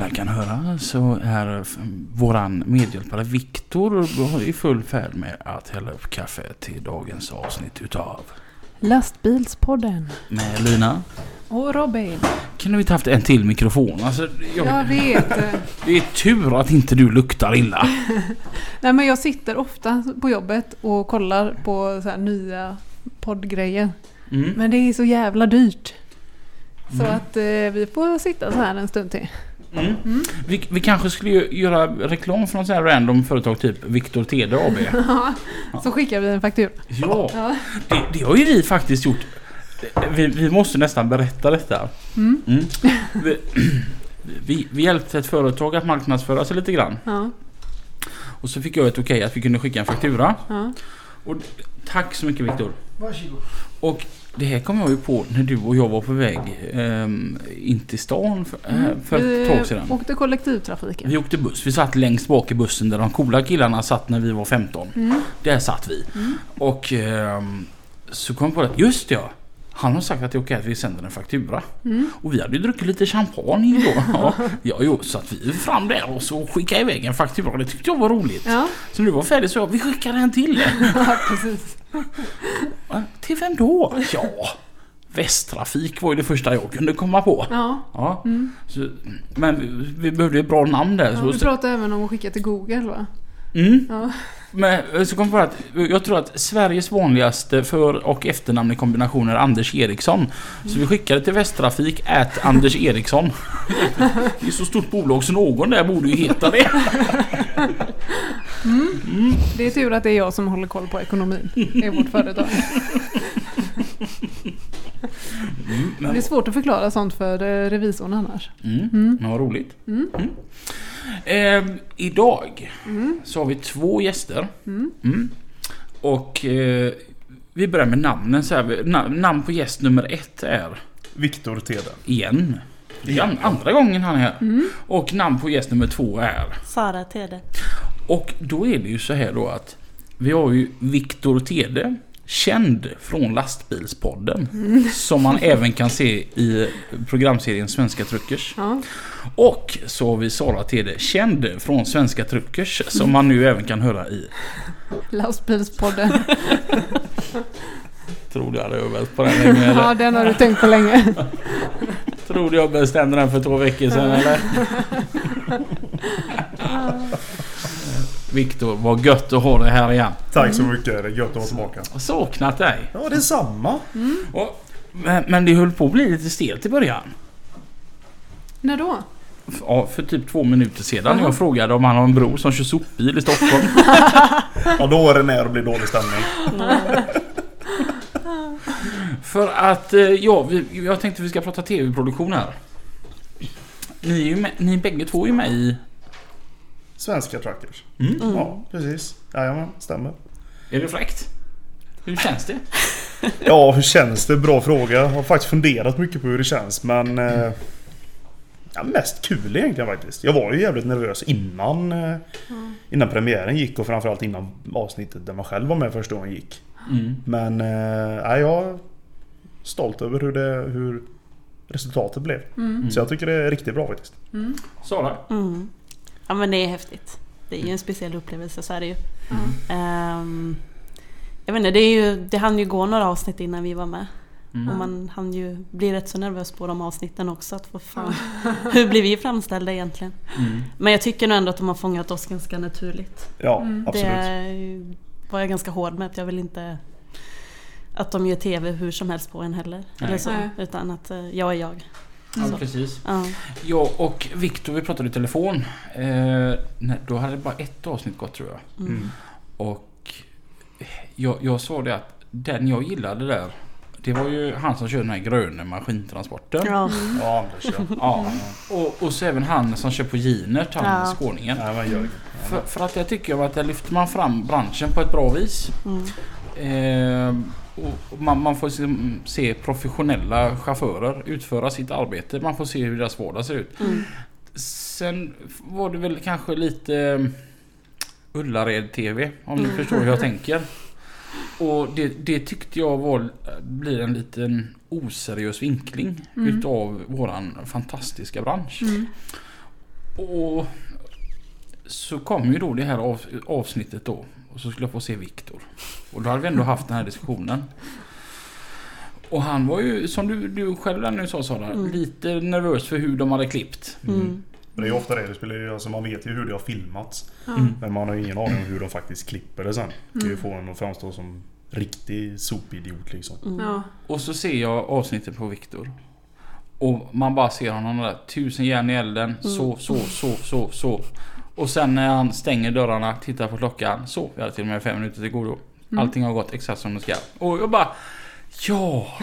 Alla kan höra så är våran medhjälpare Viktor i full färd med att hälla upp kaffe till dagens avsnitt utav Lastbilspodden. med Lina. Och Robin. Kunde vi inte haft en till mikrofon? Alltså, jag, Jag vet. Det är tur att inte du luktar illa. Nej men jag sitter ofta på jobbet och kollar på så här nya poddgrejer. Mm. Men det är så jävla dyrt. Så Mm. att eh, vi får sitta så här en stund till. Mm. Vi, vi kanske skulle ju göra reklam för något så här random företag typ Viktor Tede AB. Så skickar vi en faktura. Ja, Ja. det, det har ju vi faktiskt gjort. Vi, vi måste nästan berätta detta. Mm. Mm. Vi, vi, vi hjälpte ett företag att marknadsföra sig lite grann. Ja. Och så fick jag ett okej att vi kunde skicka en faktura. Ja. Och tack så mycket Viktor. Varsågod. Och det här kom jag ju på när du och jag var på väg ehm, in till stan för, äh, för ett Vi tag sedan. åkte kollektivtrafiken. Vi åkte buss. Vi satt längst bak i bussen där de coola killarna satt när vi var 15. Mm. Där satt vi. Mm. Och ehm, så kom jag på det. Just ja. Han har sagt att det är okej att vi sänder en faktura. Mm. Och vi hade ju druckit lite champagne då. Ja, ja jo, så att vi fram där och så skickade iväg en faktura. Det tyckte jag var roligt. Ja, Så du var färdig så jag, vi skickar en till. ja precis. Till vem då? Ja, Västtrafik var ju det första jag kunde komma på. Ja. Ja, Mm. så, men vi, vi behövde ju ett bra namn där. Ja, så, vi pratade även om att skicka till Google va? mm. Ja. Men så kom jag på att jag tror att Sveriges vanligaste för och efternamn i kombination är Anders Eriksson. Så vi skickade till Västtrafik at Anders Eriksson. Det är så stort bolag så någon där borde ju heta det. Det är tur att det är jag som håller koll på ekonomin i vårt företag. Mm, Det är men, svårt att förklara sånt för eh, revisorn annars. mm, Mm. men vad roligt. Mm. Mm. Ehm, idag Mm. så har vi två gäster. Mm. Mm. Och eh, vi börjar med namnen. Så här, na, namn på gäst nummer ett är Viktor Tede. igen. Det är an, andra gången han är här. Mm. Och namn på gäst nummer två är Sara Tede. Och då är det ju så här då att vi har ju Viktor Tede, känd från Lastbilspodden. Som man även kan se i programserien Svenska Truckers. Ja. Och så har vi Sara Tede, känd från Svenska Truckers. Som man nu även kan höra i. Lastbilspodden. Tror du jag hade övat på den länge eller? Ja, den har du tänkt på länge. Tror du jag bestämde den för två veckor sedan eller? Viktor, vad gött att ha dig här igen. Tack så mycket. Det är gött att vara tillbaka. Jag har saknat dig. Ja, det är samma. Och, men, men det höll på att bli lite stelt i början. När då? Ja, för typ två minuter sedan. Aha. Jag frågade om han har en bror som kör sopbil i Stockholm. Ja, då är det när det blir dålig stämning. för att, eh, ja, vi, jag tänkte vi ska prata tv-produktion här. Ni, är ju med, ni bägge två är ju med i... Svenska trackers. Mm. Ja, precis. Jajamän, stämmer. Är det fräckt? Hur känns det? Ja, hur känns det? Bra fråga. Jag har faktiskt funderat mycket på hur det känns, men... Eh, ja, mest kul egentligen faktiskt. Jag var ju jävligt nervös innan, eh, innan premiären gick och framförallt innan avsnittet där man själv var med första gången gick. Mm. Men nej, jag är stolt över hur, det, hur resultatet blev. Mm. Så jag tycker det är riktigt bra faktiskt. Mm. Sara? Mm. Ja men det är häftigt. Det är ju en speciell upplevelse, så är det ju. Ehm, jag vet inte, det, är ju, det hann ju gå några avsnitt innan vi var med. Mm. Och man hann ju bli rätt så nervös på de avsnitten också. Att få fan, hur blir vi framställda egentligen? Mm. Men jag tycker nog ändå att de har fångat oss ganska naturligt. Ja, Mm. absolut. Det var jag ganska hård med. Att jag vill inte att de gör TV hur som helst på en heller. Nej. Eller så, Nej. utan att eh, jag är jag. Ja, Så. precis. Ja. Jag och Viktor, vi pratade i telefon. Eh, nej, då hade bara ett avsnitt gått tror jag. Mm. Mm. Och jag, jag sa det att den jag gillade där det var ju han som körde den här gröna maskintransporten. Ja. Ja, Anders ja. Ja. Och, och så även han som kör på Ginert, han Ja. skåningen. Nej, men Jörgen. För, för att jag tycker att där lyfter man fram branschen på ett bra vis. Mm. Eh, och man, man får se, se professionella chaufförer utföra sitt arbete. Man får se hur deras vardag ser ut. Mm. Sen var det väl kanske lite eh, Ullared-TV om du förstår hur jag tänker. Och det, det tyckte jag var, blir en liten oseriös vinkling Mm. utav våran fantastiska bransch. Mm. Och så kom ju då det här av, avsnittet då. Och så skulle jag få se Viktor. Och då hade vi ändå haft den här diskussionen. Och han var ju, som du, du själv nu sa Sara, Mm. lite nervös för hur de hade klippt. Mm. Men det är ju ofta det. det spelar ju, alltså man vet ju hur det har filmats. Mm. Men man har ju ingen aning om hur de faktiskt klipper det sen. Det kan ju Mm. få en att framstå som riktig sopidiot liksom. Mm. Ja. Och så ser jag avsnittet på Viktor. Och man bara ser honom där, tusen järn i elden, så, så, så, så, så. Och sen när han stänger dörrarna, tittar på klockan, så. Vi hade till och med fem minuter till godo. Mm. Allting har gått exakt som det ska. Och jag bara... Ja!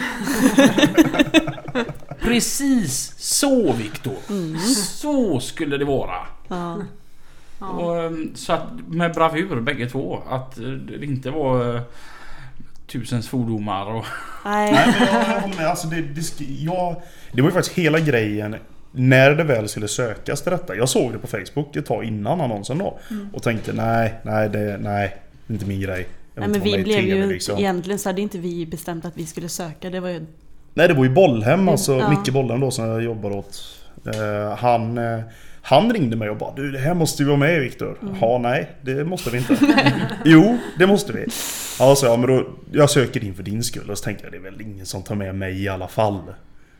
Precis så Viktor! Mm. Så skulle det vara. Ja. Ja. Och, ehm, så att med bravur bägge två. Att eh, det inte var eh, tusen svordomar och... Nej. Nej men jag, håller med. Alltså det, det, jag, det var ju faktiskt hela grejen när det väl skulle sökas till detta. Jag såg det på Facebook ett tag innan annonsen då. Och tänkte nej, nej, det, nej, det är inte min grej. Nej men vi blev ju... liksom. Egentligen så hade inte vi bestämt att vi skulle söka. Det var ju... Nej det var ju Bollhem, alltså Ja. Micke Bollhem då som jag jobbar åt. Eh, han, eh, han ringde mig och bara du det här måste vi vara med Viktor. Mm. Ja nej det måste vi inte. jo det måste vi. Ja så ja men då jag söker in för din skull och så tänkte jag det är väl ingen som tar med mig i alla fall.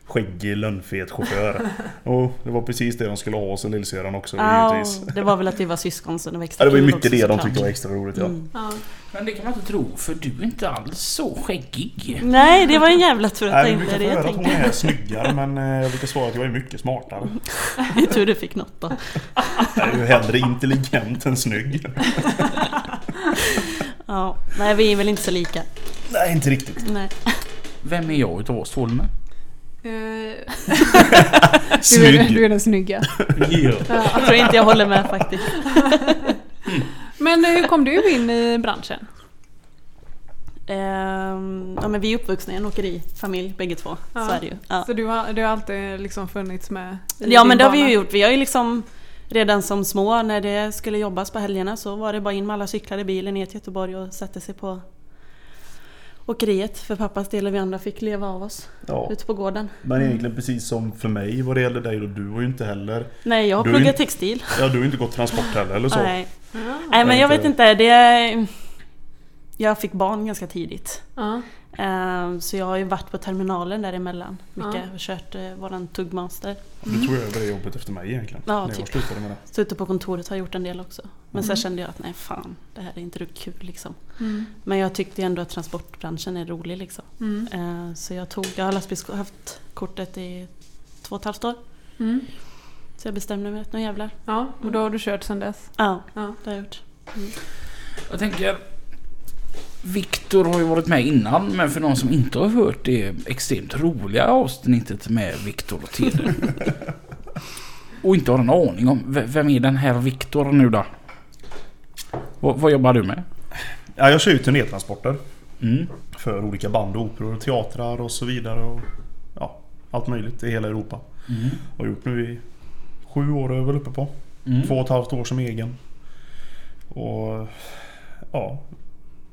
Skäggig lönnfet chaufför. och det var precis det de skulle ha oss och lillsyrran också Ja, givetvis. det var väl att vi var syskon så det var extra Ja, det var mycket också, det de tyckte var extra roligt ja. Mm. Ja. Men det kan man inte tro för du är inte alls så skäggig. Nej, det var en jävla tur att jag inte är det höra jag att hon tänkte. är snyggare men eh, jag brukar svara att jag är mycket smartare. Det är tur du fick något då. Jag är ju hellre intelligent än snygg. Ja, nej vi är väl inte så lika. Nej inte riktigt. Nej. Vem är jag utav oss? Eh, Du är, du är den snygga. Jag tror inte jag håller med faktiskt. Men eh, hur kom du in i branschen? Ehm, ja men vi är uppvuxna i en åkerifamilj bägge två. Ja. Så är det ju. Ja, Så du har, du har alltid liksom funnits med i ja men det har vi bana? ju gjort. Vi har ju liksom redan som små när det skulle jobbas på helgerna så var det bara in med alla cyklar i bilen ner till Göteborg och sätta sig på åkeriet för pappas del och vi andra fick leva av oss Ja. ute på gården. Men egentligen precis som för mig vad det gäller dig då. Du var ju inte heller... Nej jag har pluggat inte- textil. Ja du har inte gått transport heller eller så. Nej. Ja. Nej men jag vet inte. Det, jag fick barn ganska tidigt. Ja. Ehm, Så jag har ju varit på terminalen däremellan. Mycket Ja. och kört eh, våran tuggmaster. Du tog över det jobbet efter mig egentligen. Ja, när jag typ. slutade med det. Så ute på kontoret har jag gjort en del också. Men Mm. sen kände jag att nej fan, det här är inte riktigt kul liksom. Mm. Men jag tyckte ändå att transportbranschen är rolig liksom. Mm. Eh, Så jag tog, jag har haft kortet i två och ett halvt år. Mm. Så jag bestämde mig att nu jävlar. Ja, och då har du kört sedan dess? Ja, Ja. det har jag gjort. Jag tänker... Viktor har ju varit med innan men för någon som inte har hört det extremt roliga avsnittet med Viktor och Tede. och inte har en aning om vem är den här Viktor nu då? Vad, vad jobbar du med? Ja, jag kör ju turnétransporter. Mm. För olika band, operor, teatrar och så vidare. Och, ja, allt möjligt i hela Europa. Mm. Har gjort nu i sju år är jag väl uppe på. Mm. Två och ett halvt år som egen. Och ja,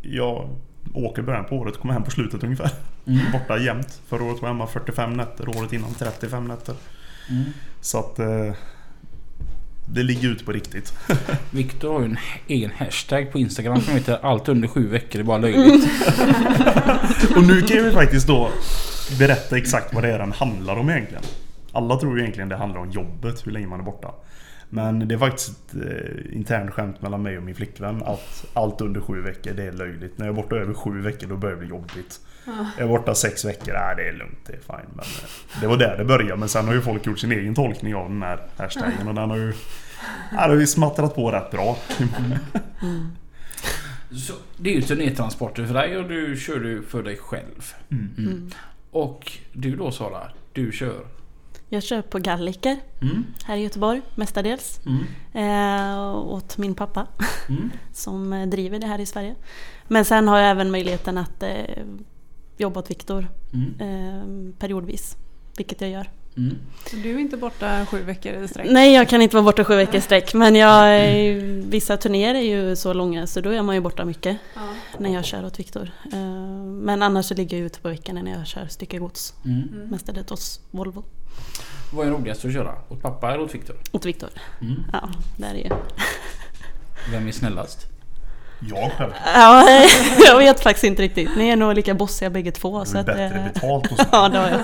jag åker början på året, kommer hem på slutet ungefär. Mm. Borta jämt. Förra året var jag hemma 45 nätter, året innan 35 nätter. Mm. Så att eh, det ligger ute på riktigt. Viktor har ju en egen hashtag på Instagram som heter allt under sju veckor är bara löjligt. Och nu kan ju faktiskt då berätta exakt vad det är den handlar om egentligen. Alla tror ju egentligen det handlar om jobbet, hur länge man är borta. Men det är faktiskt ett eh, internt skämt mellan mig och min flickvän att allt under sju veckor det är löjligt. När jag är borta över sju veckor då börjar det bli jobbigt. Jag är borta sex veckor, nej det är lugnt, det är fine. Men eh, det var där det började. Men sen har ju folk gjort sin egen tolkning av den här hashtaggen och den har ju... Ja, har ju smattrat på rätt bra. Så det är ju turnétransporter för dig och du kör du för dig själv. Mm. Mm. Och du då Sara, du kör? Jag kör på Galliker Mm. här i Göteborg mestadels. Mm. Eh, åt min pappa Mm. som eh, driver det här i Sverige. Men sen har jag även möjligheten att eh, jobba åt Viktor Mm. eh, periodvis. Vilket jag gör. Mm. Så du är inte borta sju veckor i sträck? Nej, jag kan inte vara borta sju veckor i sträck. Men jag, vissa turnéer är ju så långa så då är man ju borta mycket Ja. när jag kör åt Viktor. Eh, men annars så ligger jag ute på veckorna när jag kör styckegods. Mm. Mm. Mestadels hos Volvo. Vad är roligast att köra? Åt pappa eller åt Viktor? Åt Viktor. Mm. Ja, där är jag. Vem är snällast? Jag själv. Ja, jag vet faktiskt inte riktigt. Ni är nog lika bossiga bägge två. Så du att, bättre eh, betalt hos mig? Ja, det har jag.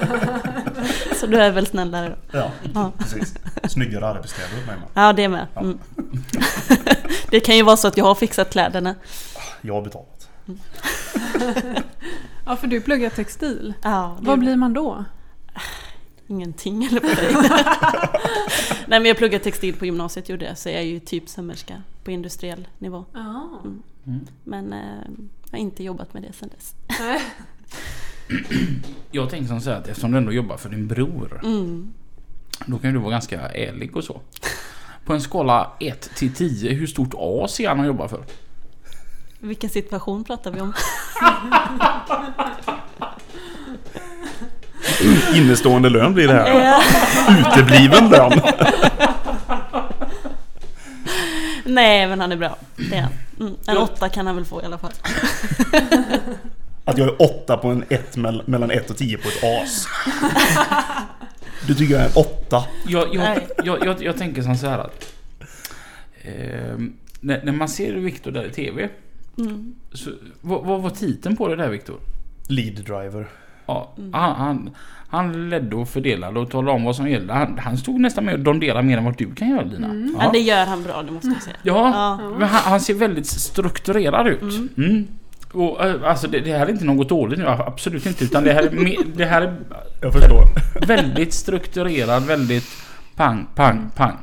Så du är väl snällare då? Ja, Ja. precis. Snyggare arbetskläder åt mig med. Ja, det med. Mm. Det kan ju vara så att jag har fixat kläderna. Jag har betalat. ja, för du pluggar textil. Ja, Vad blir man då? Ingenting eller på dig. Nej men jag pluggade textil på gymnasiet gjorde jag, så jag är ju typ sömmerska på industriell nivå. Ja. Mm. Men eh, jag har inte jobbat med det sedan dess. Jag tänker som så här att eftersom du ändå jobbar för din bror. Mm. Då kan ju du vara ganska ärlig och så. På en skala 1 till 10, hur stort A ser han att jobba för? Vilken situation pratar vi om? Innestående lön blir det här. Ja. Utebliven lön. Nej men han är bra, det är han. Mm. En åtta kan han väl få i alla fall. Att jag är åtta på en ett mell- mellan ett och tio på ett as. Du tycker jag är en åtta? Jag, jag, Nej. jag, jag, jag tänker som så här att... ehm, när, när man ser Viktor där i TV. Mm. Så, vad, vad var titeln på det där Viktor? Lead driver. Ja, Mm. han, han, han ledde och fördelade och talade om vad som gällde. Han, han stod nästan med och donderade mer än vad du kan göra Lina. Mm. Ja. det gör han bra, det måste jag säga. Ja, Ja. men han, han ser väldigt strukturerad ut. Mm. Mm. Och, eh, alltså det, det här är inte något dåligt nu, absolut inte. Utan det här är, det här är Jag förstår. väldigt strukturerad, väldigt pang, pang, pang.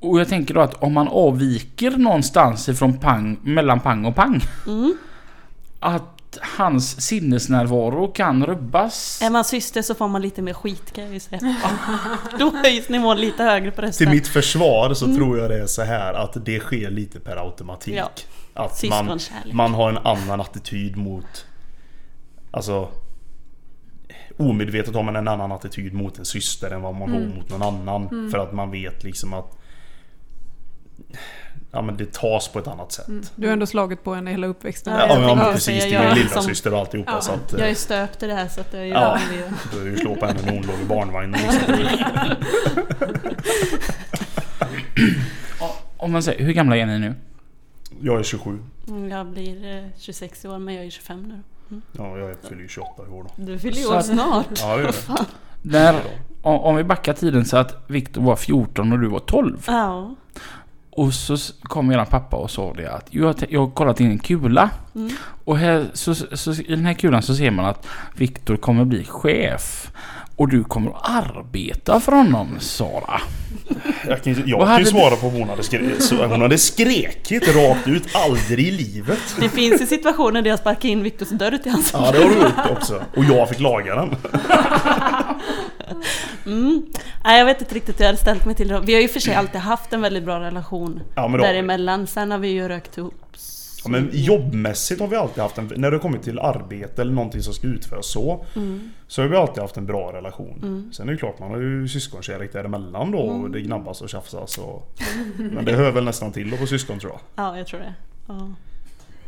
Och jag tänker då att om man avviker någonstans ifrån pang, mellan pang och pang. Mm. Att hans sinnesnärvaro kan rubbas. Är man syster så får man lite mer skit kan jag ju säga. Då höjs nivån lite högre på Till rösten. mitt försvar så tror jag det är så här att det sker lite per automatik. Ja. Att man, man har en annan attityd mot... Alltså... Omedvetet har man en annan attityd mot en syster än vad man har mot någon annan. För att man vet liksom att... Ja men det tas på ett annat sätt. Du har ändå slagit på henne hela uppväxten. Ja, Ja, jag men precis. Det jag är min lillasyster och alltihopa Ja, så att... Jag är eh, stöpt i det här så att jag är Ja. Du behöver ju slå på henne när hon låg i barnvagnen. Om man säger, hur gamla är ni nu? Jag är 27. Mm, Jag blir eh, 26 i år men jag är 25 nu. Ja, jag fyller ju 28 i år då. Du fyller ju år snart. Ja, det gör det. När, om, om vi backar tiden så att Viktor var 14 och du var 12. Ja. Och så kom eran pappa och sa det att jag, jag har kollat in en kula. Mm. Och här, så, så, I den här kulan så ser man att Viktor kommer bli chef. Och du kommer att arbeta för honom, Sara. Jag kan, ju- jag kan ju svara på vad hon hade skrikit. Hon hade skrikit rakt ut. Aldrig i livet. Det finns ju situationer där jag sparkar in Viktors dörr till hans Ja, det har du gjort också. Och jag fick laga den. Mm. Nej, jag vet inte riktigt hur jag hade ställt mig till det. Vi har ju för sig alltid haft en väldigt bra relation Ja, men då, däremellan. Sen har vi ju rökt ihop. ja, men jobbmässigt har vi alltid haft en... När det kommit till arbete eller någonting som ska utföras så. Mm. Så har vi alltid haft en bra relation. Mm. Sen är det klart, man har ju syskonkärlek däremellan då. Och det gnabbas och tjafsas och... Men det hör väl nästan till att få syskon tror jag. Ja, jag tror det. Ja.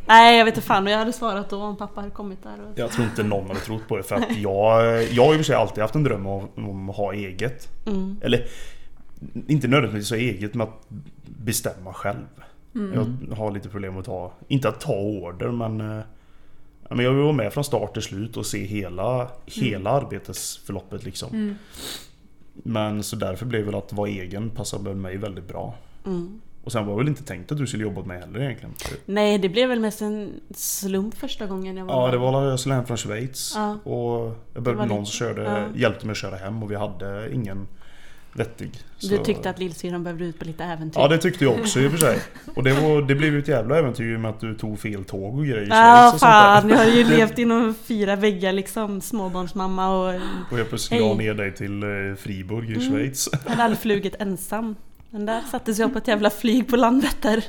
Nej, jag vet inte fan vad jag hade svarat då om pappa hade kommit där. Och... Jag tror inte någon hade trott på det. För att jag, jag har i och för sig alltid haft en dröm om, om att ha eget. Mm. Eller inte nödvändigtvis ha eget men att bestämma själv. Jag har lite problem att ta, inte att ta order men eh, men jag vill vara med från start till slut och se hela, hela arbetsförloppet liksom. Mm. Men så därför blev väl att vara egen passar väl mig väldigt bra. Mm. Och sen var det väl inte tänkt att du skulle jobba med heller egentligen. Nej, det blev väl mest en slump första gången jag var Ja det var jag skulle hem från Schweiz. Ja. Och jag började med någon som körde, ja. hjälpte mig att köra hem och vi hade ingen vettig. Du Så- tyckte att lillsyrran behövde ut på lite äventyr? Ja det tyckte jag också i och för sig. Och det, var, det blev ju ett jävla äventyr med att du tog fel tåg och grejer i Ja Schweiz och fan, sånt jag har ju Det- levt inom fyra väggar liksom, småbarnsmamma och. Och jag plötsligt la ner dig till eh, Friburg i Mm. Schweiz. hade aldrig flugit ensam. Men där sattes jag på ett jävla flyg på Landvetter.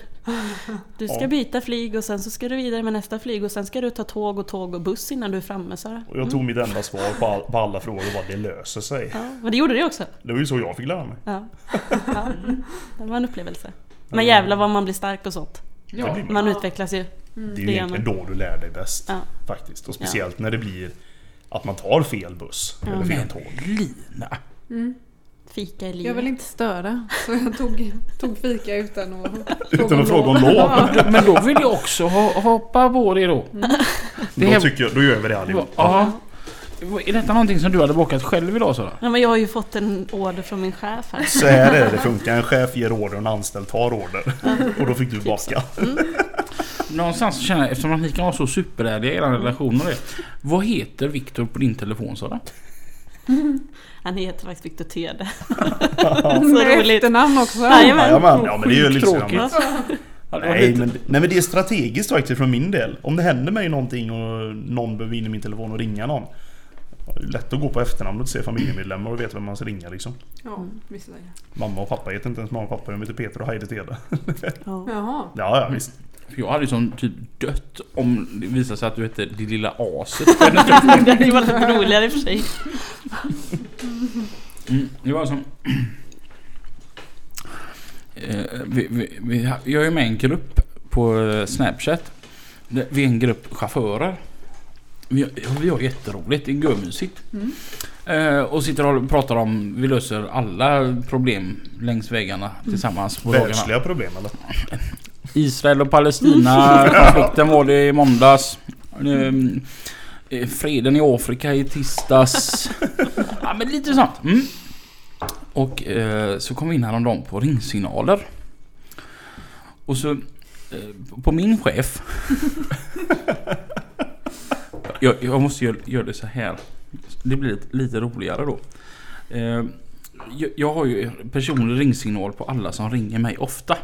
Du ska Ja. byta flyg och sen så ska du vidare med nästa flyg och sen ska du ta tåg och tåg och buss innan du är framme Sara. Och jag tog mitt enda svar på, all, på alla frågor var det löser sig. Ja, men det gjorde det också. Det var ju så jag fick lära mig. Ja. ja. Det var en upplevelse. Men jävlar vad man blir stark och sånt. Ja. Man utvecklas ju. Det är ju egentligen då du lär dig bäst. Ja. Faktiskt. Och speciellt när det blir att man tar fel buss. Ja. Eller fel Men tåg. Lina. Fika i livet. Jag vill inte störa. Så jag tog, tog fika utan att Utan att fråga om lov. Ja. Men då vill jag också ha, hoppa på det då. Det Då, tycker jag, då gör vi det allihop. Ja. Är detta någonting som du hade bokat själv idag Sara? Ja, men jag har ju fått en order från min chef här. Så här är det det funkar. En chef ger order och en anställd tar order. Och då fick du baka. Någonstans så känner jag, eftersom att ni kan vara så superärliga i er relation och det. Vad heter Viktor på din telefon Sara? Han heter faktiskt Viktor Tede. Med roligt. efternamn också. Jajamän. Jajamän, ja men det är ju lite Tråkigt. Nej men, nej men det är strategiskt faktiskt från min del. Om det händer mig någonting och någon behöver in i min telefon och ringa någon. Det är lätt att gå på efternamnet och se familjemedlemmar och veta vem man ska ringa liksom. Ja, visst är det. Mamma och pappa heter inte ens mamma och pappa, de heter Peter och Heidi Tede. Ja. Jaha. Ja, ja visst. För jag hade ju som typ dött om det visade sig att du hette det lilla aset. Det hade ju varit lite roligare i och för sig. Mm, det var som... Eh, vi, vi, vi, jag är med i en grupp på eh, Snapchat. Vi är en grupp chaufförer. Vi, vi har jätteroligt, det är görmysigt. Mm. Eh, och sitter och pratar om, vi löser alla problem längs vägarna tillsammans på dagarna. Världsliga problem eller? Israel och Palestina, konflikten var det i måndags. Eh, Freden i Afrika i tisdags. Ja men lite sånt. Mm. Och eh, så kom vi in häromdagen på ringsignaler. Och så eh, på min chef. jag, jag måste göra, göra det så här. Det blir lite, lite roligare då. Eh, jag, jag har ju personlig ringsignal på alla som ringer mig ofta.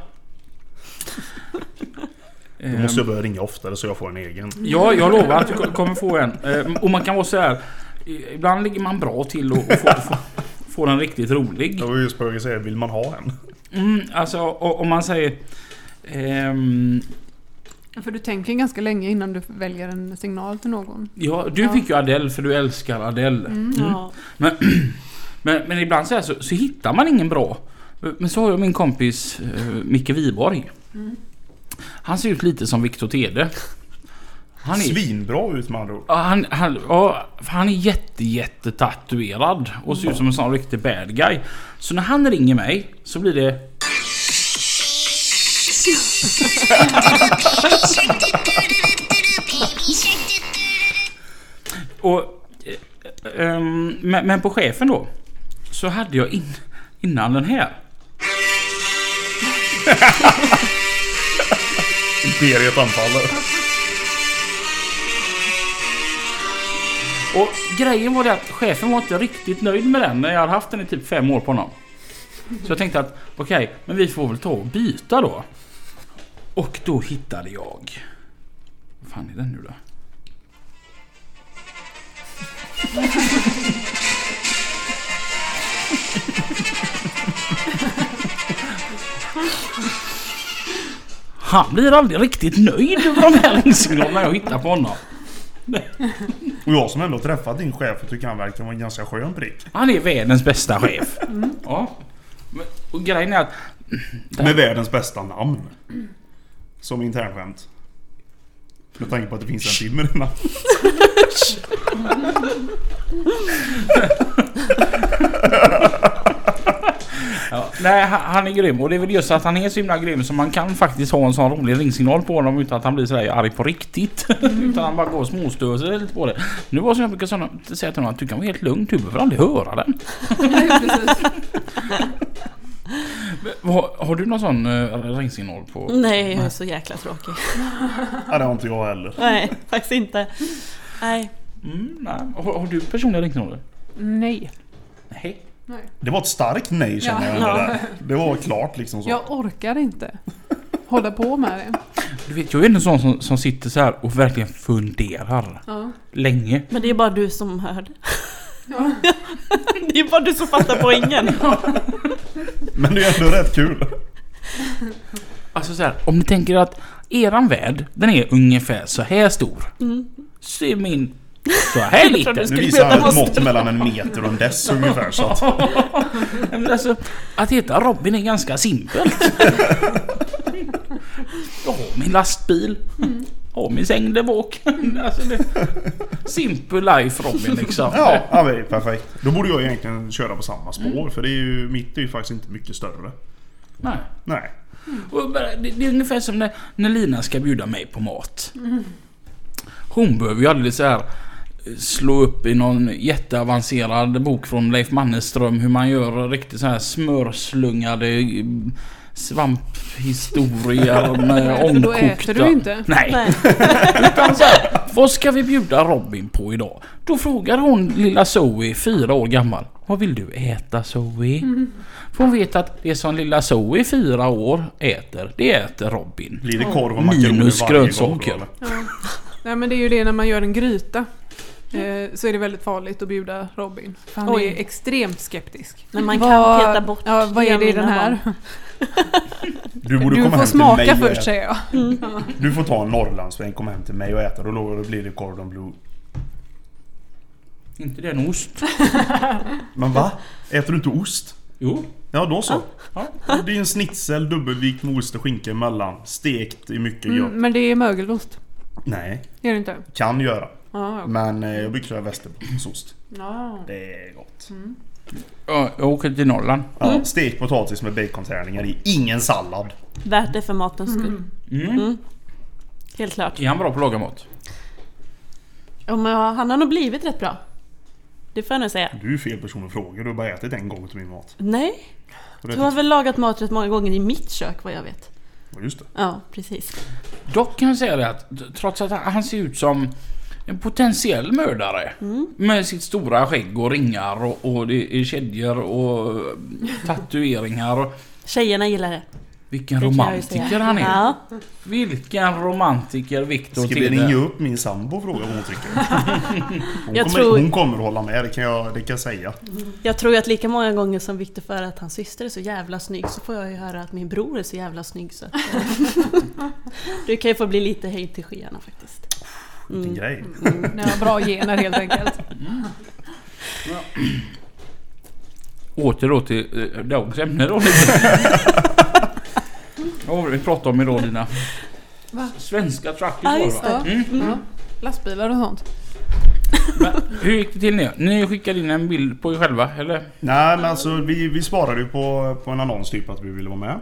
Då måste jag börja ringa oftare så jag får en egen. Ja, jag lovar att du ko- kommer få en. Eh, Och man kan vara så här. Ibland ligger man bra till och, får, får, får den riktigt rolig. Jag var just på väg att säga, vill man ha en? Mm, alltså om man säger... ehm, För du tänker ganska länge innan du väljer en signal till någon. ja, du Ja. fick ju Adele för du älskar Adele. Mm. Mm. Ja. Men, men ibland så, här så, så hittar man ingen bra. Men så har jag min kompis eh, Micke Wiborg. Mm. Han ser ut lite som Viktor Tede. Han är, Svinbra ut med andra ord. Ja, han, han, ja, han är jätte, jätte tatuerad och ser ut som en sån riktig bad guy. Så när han ringer mig så blir det... Och, ehm, men, men på chefen då så hade jag in, innan den här. Imperiet anfaller. Och grejen var det att chefen var inte riktigt nöjd med den när jag hade haft den i typ fem år på honom. Så jag tänkte att okej, men vi får väl ta och byta då. Och då hittade jag... Vad fan är den nu då? Han blir aldrig riktigt nöjd över de här ringsignalerna jag hittar på honom. Och jag som ändå träffat din chef och tycker han verkar vara en ganska skön prick. Han är världens bästa chef. Ja. Men- Och grejen är att... Med världens bästa namn. Som internskämt. Med tanke på att det finns en till med det namnet. Ja, nej, han, är grym och det är väl just att han är så himla grym så man kan faktiskt ha en sån rolig ringsignal på honom utan att han blir sådär arg på riktigt. utan han bara går och småstöser lite på det. Nu var så jag brukar såna, säga till honom att du kan vara helt lugn, du behöver aldrig höra den. Har, har du någon sån uh, ringsignal på? Nej, jag är så jäkla tråkig. Ja, det har inte jag heller. Nej, faktiskt inte. Nej. Mm, nej. Har, har du personliga ringsignaler? Nej. Nej. Nej. Det var ett starkt nej känner Ja. jag. där. Det var klart liksom så. Jag orkar inte hålla på med det. Du vet, jag är en sån som, som sitter så här och verkligen funderar. Ja. Länge. Men det är bara du som hör det. Ja. Det är bara du som fattar poängen. Men det är ändå rätt kul. Alltså så här, om ni tänker att eran värld, den är ungefär så här stor. Mm. Så är min så här liten. Nu visar han ett mått mellan en meter och en dess ungefär. Så att, Men alltså, att heta Robin är ganska simpelt. Jag har min lastbil. Har min säng där bak. Alltså det, simple life Robin liksom. ja, ja, men det är perfekt. Då borde jag egentligen köra på samma spår. För det är ju, mitt är ju faktiskt inte mycket större. Nej. Nej. Och bara, det, det är ungefär som när, när Lina ska bjuda mig på mat. Hon behöver ju aldrig så här slå upp i någon jätteavancerad bok från Leif Mannerström hur man gör riktigt så här smörslungade eh, svamphistorier med För då ångkokta... äter du inte. Nej, Nej. utan så här, vad ska vi bjuda Robin på idag? Då frågar hon lilla Zoe, fyra år gammal. Vad vill du äta Zoe? För hon vet att det som lilla Zoe, fyra år, äter, det äter Robin. Blir det korv och makaroner Minus grönsaker. Ja. Nej men det är ju det när man gör en gryta. Eh, så är det väldigt farligt att bjuda Robin. För han Oj. är extremt skeptisk. Men man Vad- kan peta bort Ja, vad är det i den här? Du borde Du komma får hem till smaka mig och först äta. säger jag. Du får ta en Norrlandsväng, komma hem till mig och äta. Då lovar jag, då blir det Cordon Bleu. Inte det en ost? Men va? Äter du inte ost? Jo. Ja, då så. Ja. Det är en schnitzel dubbelvikt med ost och skinka emellan. Stekt i mycket Mm, gött. men det är mögelost. Nej, Är det inte? kan göra. Ja. Men eh, jag brukar köra västerbottensost. ja. Det är gott. Ja, jag åker till Norrland. Ja, Stekt potatis med bacontärningar i. Ingen sallad. Värt det för matens skull. Mm. Mm. Helt klart. Är han bra på att laga mat? Ja, men han har nog blivit rätt bra. Det får jag nog säga. Du är fel person att fråga. Du har bara ätit en gång till min mat. Nej, du har väl lagat mat rätt många gånger i mitt kök vad jag vet. Ja, Just det. Ja, precis. Dock kan jag säga det att trots att han ser ut som en potentiell mördare med sitt stora skägg och ringar och, och det är kedjor och tatueringar. och- Tjejerna gillar det. Vilken det romantiker han är. Ja. Vilken romantiker Viktor Ska vi ringa upp min sambo och fråga vad hon tycker? Hon, Jag kommer, tror- hon kommer hålla med, det kan jag, det kan jag säga. Jag tror att lika många gånger som Victor för att hans syster är så jävla snygg så får jag ju höra att min bror är så jävla snygg så att, eh, Du kan ju få bli lite höjd till skyarna faktiskt. Vilken Mm. grej. Ni har bra gener helt enkelt. Åter då till äh, dagens ämne då. Vad var det vi pratade om idag Lina? Va? Svenska truckers Ja, just det. Mm. Ja. Lastbilar och sånt. Men, hur gick det till nu? Ni skickade in en bild på er själva eller? Nej men alltså vi, vi svarade ju på, på en annons typ att vi ville vara med.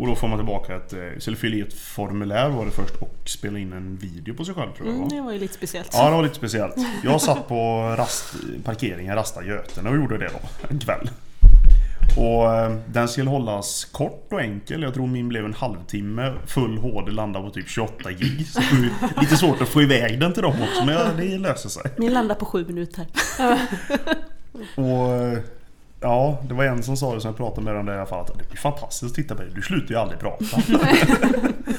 Och då får man tillbaka ett, eh, istället för att fylla i ett formulär var det först och spela in en video på sig själv tror jag Mm, det var ju lite speciellt. Ja det var lite speciellt. Jag satt på rast, parkeringen Rasta Götene och gjorde det då en kväll. Och eh, den skulle hållas kort och enkel. Jag tror min blev en halvtimme. Full HD landade på typ 28 gig. Så lite svårt att få iväg den till dem också men det löser sig. Min landar på sju minuter. Och eh, ja, det var en som sa det som jag pratade med den där i alla fall att det är fantastiskt att titta på dig. Du slutar ju aldrig prata.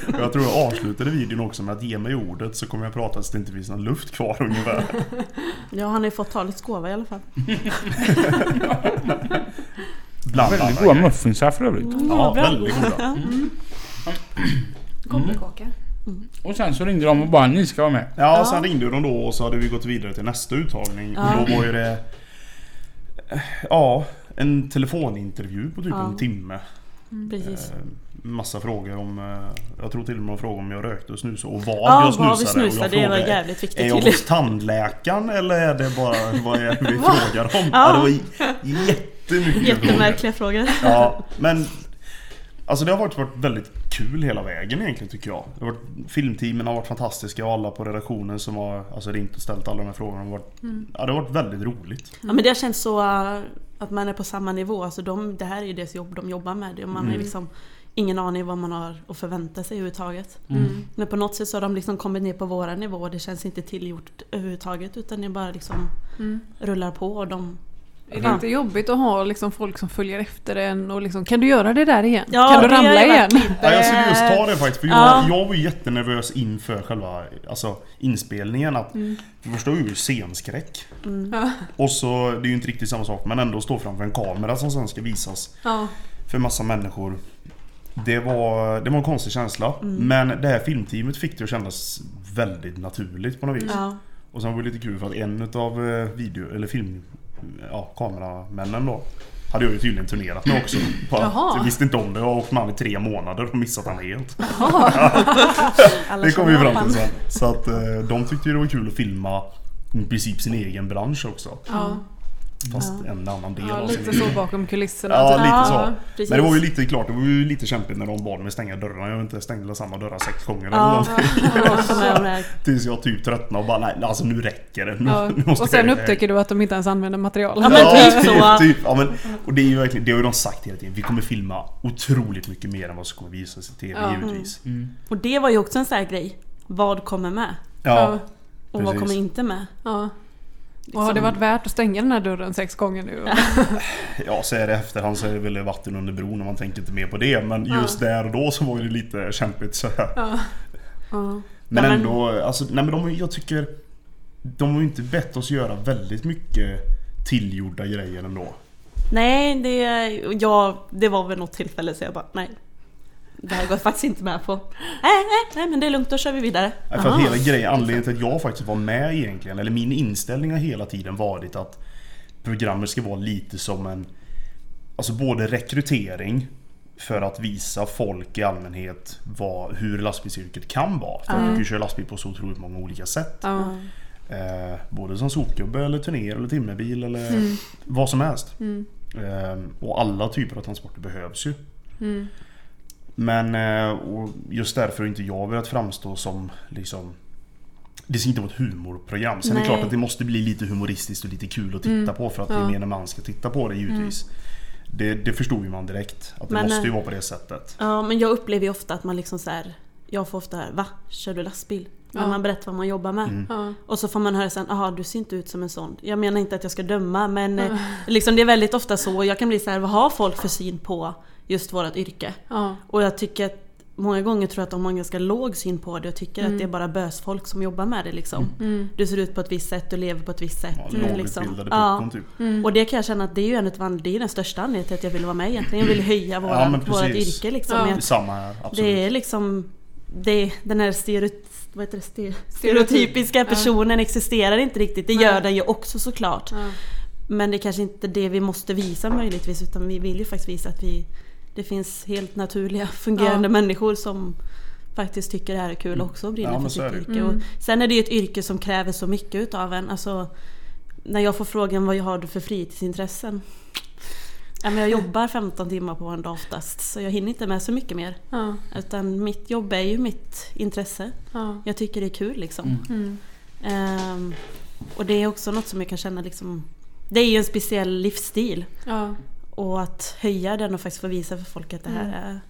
och jag tror jag avslutade videon också med att ge mig ordet så kommer jag prata tills det inte finns någon luft kvar ungefär. Ja, han har ju fått talets gåva i alla fall. Bland Väldigt andra goda grejer. muffinsar för övrigt. Ja, bra. väldigt goda. Ja. Koppelkaka. Och sen så ringde de och bara ni ska vara med. Ja, sen ringde de då och så hade vi gått vidare till nästa uttagning. Ja. Och då var ju det... Ja, en telefonintervju på typ Ja. en timme. Precis. Eh, Massa frågor om... eh, Jag tror till och med de frågade om jag rökte och snusade och vad Ja, jag snusade. vad vi Och snusar, jag det var frågade, jävligt Är viktigt jag tydligen. hos tandläkaren eller är det bara vad är det vi frågar om? Ja. det var jättemycket frågor. Jättemärkliga frågor. Ja, men Alltså det har varit, varit väldigt kul hela vägen egentligen tycker jag. Det har varit, filmteamen har varit fantastiska och alla på redaktionen som har alltså ringt och ställt alla de här frågorna har varit, ja, det har varit väldigt roligt. Ja men det har känts så uh, att man är på samma nivå. Alltså de, det här är ju deras jobb de jobbar med. Och man har ju liksom ingen aning vad man har att förvänta sig överhuvudtaget. Mm. Men på något sätt så har de liksom kommit ner på våra nivå och det känns inte tillgjort överhuvudtaget. Utan det bara liksom Mm. rullar på och de Är det inte jobbigt att ha liksom folk som följer efter en och liksom Kan du göra det där igen? Ja, kan du ramla igen? Ja, jag skulle just ta det faktiskt för jag, Ja. jag var ju jättenervös inför själva alltså, inspelningen. Att, Mm. För det första ju scenskräck. Ja. Och så, det är ju inte riktigt samma sak men ändå stå framför en kamera som sen ska visas Ja. för massa människor. Det var, det var en konstig känsla. Mm. Men det här filmteamet fick det att kännas väldigt naturligt på något vis. Ja. Och sen var det lite kul för att en utav eh, video, eller film, ja, kameramännen då hade jag ju tydligen turnerat med också. Bara, jag visste inte om det. Jag har åkt med han i tre månader och missat han helt. Det kom vi fram honom. till sen. Så att eh, de tyckte det var kul att filma i princip sin egen bransch också. Ja. Fast en annan del ja, av lite så bakom kulisserna. Ja, typ. lite Ja, så. precis. Men det var ju lite klart, det var ju lite kämpigt när de bad mig stänga dörrarna. Jag vet inte, stängde samma dörrar sex gånger eller Ja, någonting. Tills jag typ tröttnade och bara nej, alltså nu räcker det. Nu, Ja. nu måste Och sen jag upptäcker du att de inte ens använder material. Ja, men typ så. typ, ja, men, och det är ju verkligen, det har ju de sagt hela tiden. Vi kommer filma otroligt mycket mer än vad som kommer visas i TV Ja. givetvis. Och det var ju också en sån här grej. Vad kommer med? Ja, Och vad Precis. kommer inte med? Ja. Och har det varit värt att stänga den här dörren sex gånger nu? ja, så är det efterhand så är det väl vatten under bron och man tänker inte mer på det. Men just där och då så var det lite kämpigt så här. Ja. Ja. Men men- ändå, alltså, nej men de, jag tycker De har ju inte bett oss göra väldigt mycket tillgjorda grejer ändå. Nej, det, ja, det var väl något tillfälle så jag bara nej. Det här går jag faktiskt inte med på. Nej, nej, nej men det är lugnt, då kör vi vidare. Nej, För att hela grejen, anledningen till att jag faktiskt var med egentligen, eller min inställning har hela tiden varit att programmet ska vara lite som en Alltså både rekrytering för att visa folk i allmänhet vad, hur lastbilsyrket kan vara. För att du kan ju köra lastbil på så otroligt många olika sätt. Ja. Eh, både som sopgubbe eller turner eller timmerbil eller vad som helst. Eh, och alla typer av transporter behövs ju. Men eh, och just därför har inte jag velat framstå som liksom det ska inte vara ett humorprogram. Sen är det Nej. klart att det måste bli lite humoristiskt och lite kul att titta på för att Ja. gemene man ska titta på det givetvis. Det, det förstod ju man direkt. Att det Men, måste ju eh, vara på det sättet. Ja, men jag upplever ju ofta att man liksom så här. Jag får ofta höra Va? Kör du lastbil? När Ja. man berättar vad man jobbar med. Mm. Ja. Och så får man höra sen, aha du ser inte ut som en sån. Jag menar inte att jag ska döma men eh, liksom det är väldigt ofta så. Jag kan bli så här, vad har folk för syn på just vårt yrke? Ja. Och jag tycker att många gånger tror jag att de har en ganska låg syn på det och tycker att det är bara bösfolk som jobbar med det liksom. Mm. Du ser ut på ett visst sätt, du lever på ett visst sätt. Ja, Mm, Lågutbildade Ja. typ. Och det kan jag känna att det är ju en av, det är den största anledningen till att jag vill vara med egentligen. Jag vill höja våra, Ja, vårat yrke liksom. Ja. samma här, absolut. det är liksom det, den här stereotyp, vad heter det, Ste- stereotypiska personen existerar inte riktigt. Det Nej. gör den ju också såklart. Ja. Men det är kanske inte det vi måste visa möjligtvis utan vi vill ju faktiskt visa att vi det finns helt naturliga fungerande Ja. människor som faktiskt tycker det här är kul också och brinner Ja, för sitt yrke. Mm. Och sen är det ju ett yrke som kräver så mycket utav en. Alltså, när jag får frågan vad jag har du för fritidsintressen? Ja, men jag jobbar 15 timmar på en dag oftast så jag hinner inte med så mycket mer. Ja. Utan mitt jobb är ju mitt intresse. Ja. Jag tycker det är kul liksom. Mm. Ehm, och det är också något som jag kan känna liksom Det är ju en speciell livsstil. Ja. Och att höja den och faktiskt få visa för folk att det här Mm. är...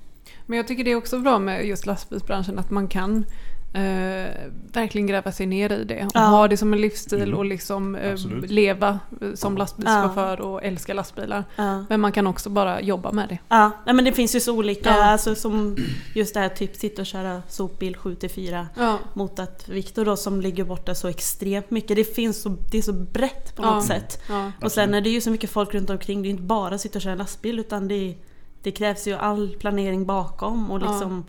Men jag tycker det är också bra med just lastbilsbranschen att man kan eh, verkligen gräva sig ner i det. Och Ja. ha det som en livsstil Mm. och liksom eh, leva eh, som lastbilschaufför och älska lastbilar. Ja. Men man kan också bara jobba med det. Ja, nej, men det finns ju så olika, Ja. alltså som just det här typ sitta och köra sopbil 7 till 4 Ja. mot att Viktor då som ligger borta så extremt mycket. Det finns så, det är så brett på Ja. något sätt. Ja. Och sen är det ju så mycket folk runt omkring, det är inte bara att sitta och köra lastbil utan det, det krävs ju all planering bakom och Ja. liksom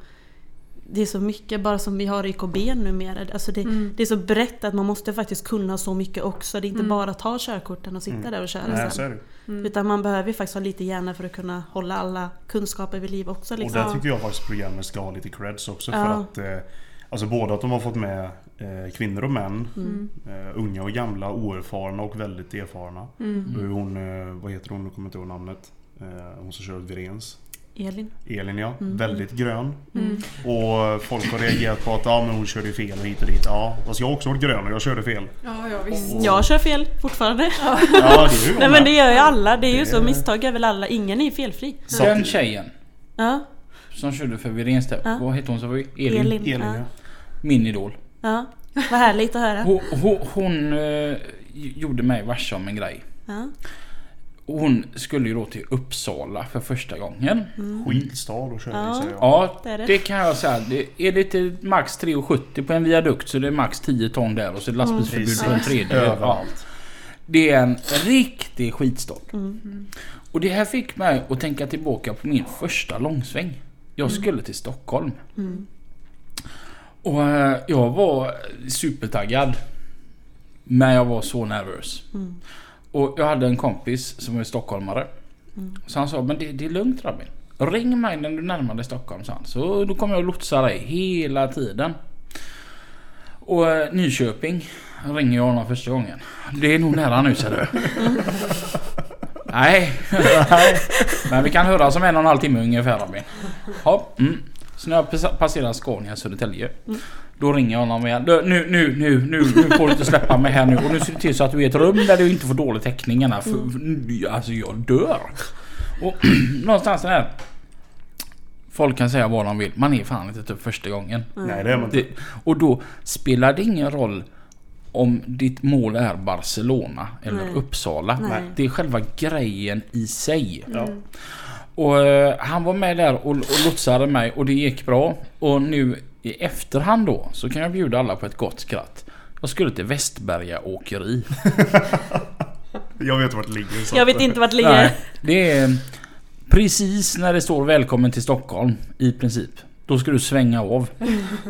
Det är så mycket, bara som vi har YKB numera. Alltså det, Mm. det är så brett att man måste faktiskt kunna så mycket också. Det är inte Mm. bara att ta körkorten och sitta Mm. där och köra Nej, sen. Mm. Utan man behöver ju faktiskt ha lite hjärna för att kunna hålla alla kunskaper vid liv också. Och Liksom. där tycker jag faktiskt programmet ska ha lite creds också för Ja. att eh, Alltså både att de har fått med eh, kvinnor och män Mm. eh, Unga och gamla, oerfarna och väldigt erfarna Mm. Hon, eh, vad heter hon, nu kommer inte ihåg namnet Hon som kör Virens Elin. Elin ja, Mm. väldigt grön Mm. Och folk har reagerat på att ja, men hon körde ju fel och hit och dit Ja, fast jag har också varit grön och jag körde fel Ja, ja visst. Och- Jag kör fel fortfarande. Ja det är ju Nej men det gör ju alla. Det är ju Det- så. Misstag är väl alla. Ingen är felfri. Så Den tjejen Ja, som körde för Virens. Ja. Vad hette hon sa vi? Elin. Elin. Elin ja. ja. Min idol. ja. Vad härligt att höra. Hon, hon, hon eh, gjorde mig varse om en grej. Ja. Och hon skulle ju då till Uppsala för första gången. Skitstad att köra Ja. säger jag. Ja, Det det. det kan jag säga. Det är till max 3,70 på en viadukt så det är max 10 ton där och så är det lastbilsförbud Mm, på en tredje. Överallt. Det är en riktig skitstad. Mm. Och det här fick mig att tänka tillbaka på min första långsväng. Jag skulle till Stockholm. Mm. Och eh, jag var supertaggad. Men jag var så nervös. Mm. Och jag hade en kompis som var stockholmare. Mm. Så han sa, men det, det är lugnt Robin. Ring mig när du närmar dig Stockholm, sa han. Så då kommer jag att lotsa dig hela tiden. Och eh, Nyköping ringer jag honom första gången. Det är nog nära nu ser du. Nej. Men vi kan höra som en och en halv timme ungefär Robin. Ja, mm. Så när jag pas- passerar Scania Södertälje. Då ringer jag honom igen. Nu, nu, nu, nu, nu får du inte släppa mig här nu. Och nu ser du till så att du är i ett rum där du inte får dålig täckning. För, för, alltså jag dör. Och någonstans där. Folk kan säga vad de vill. Man är fan inte typ första gången. Nej det är man inte. Och då spelar det ingen roll om ditt mål är Barcelona eller Nej. Uppsala. Nej. Det är själva grejen i sig. Ja. Och eh, han var med där och, och lotsade mig och det gick bra. Och nu i efterhand då så kan jag bjuda alla på ett gott skratt. Jag skulle till Västberga åkeri. Jag vet vart det ligger. så Jag vet inte vart det ligger. Nej, det är precis när det står välkommen till Stockholm i princip. Då ska du svänga av.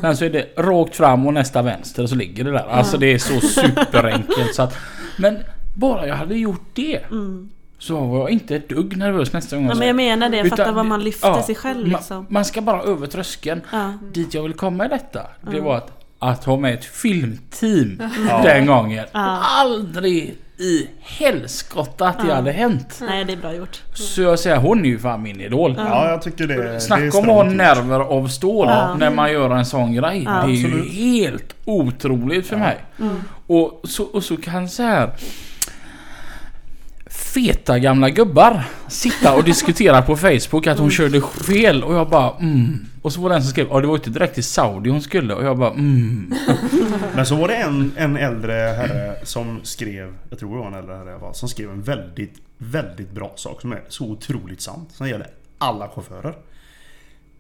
Sen så är det rakt fram och nästa vänster och så ligger det där. Alltså det är så superenkelt så att... Men bara jag hade gjort det Mm. Så var jag inte ett dugg nervös nästa gång. Ja, men jag menar det, fatta vad man lyfter ja, sig själv liksom. Man ska bara över tröskeln. Ja. Dit jag vill komma i detta, det var att, att ha med ett filmteam Ja. den gången. Ja. Aldrig i helskotta att det Ja. hade hänt. Nej, det är bra gjort. Så jag säger, hon är ju fan min idol. Ja jag tycker det, det är Snacka om att ha nerver av stål Ja. när man gör en sån grej. Ja, det är ju helt otroligt för mig. Mm. Och så, och så kan så här Feta gamla gubbar sitta och diskutera på Facebook att hon körde fel och jag bara mm. Och så var det en som skrev ja det var inte direkt till Saudi hon skulle och jag bara mm. Men så var det en, en äldre herre som skrev, jag tror det var en äldre herre fall, som skrev en väldigt, väldigt bra sak som är så otroligt sant. Som gäller alla chaufförer.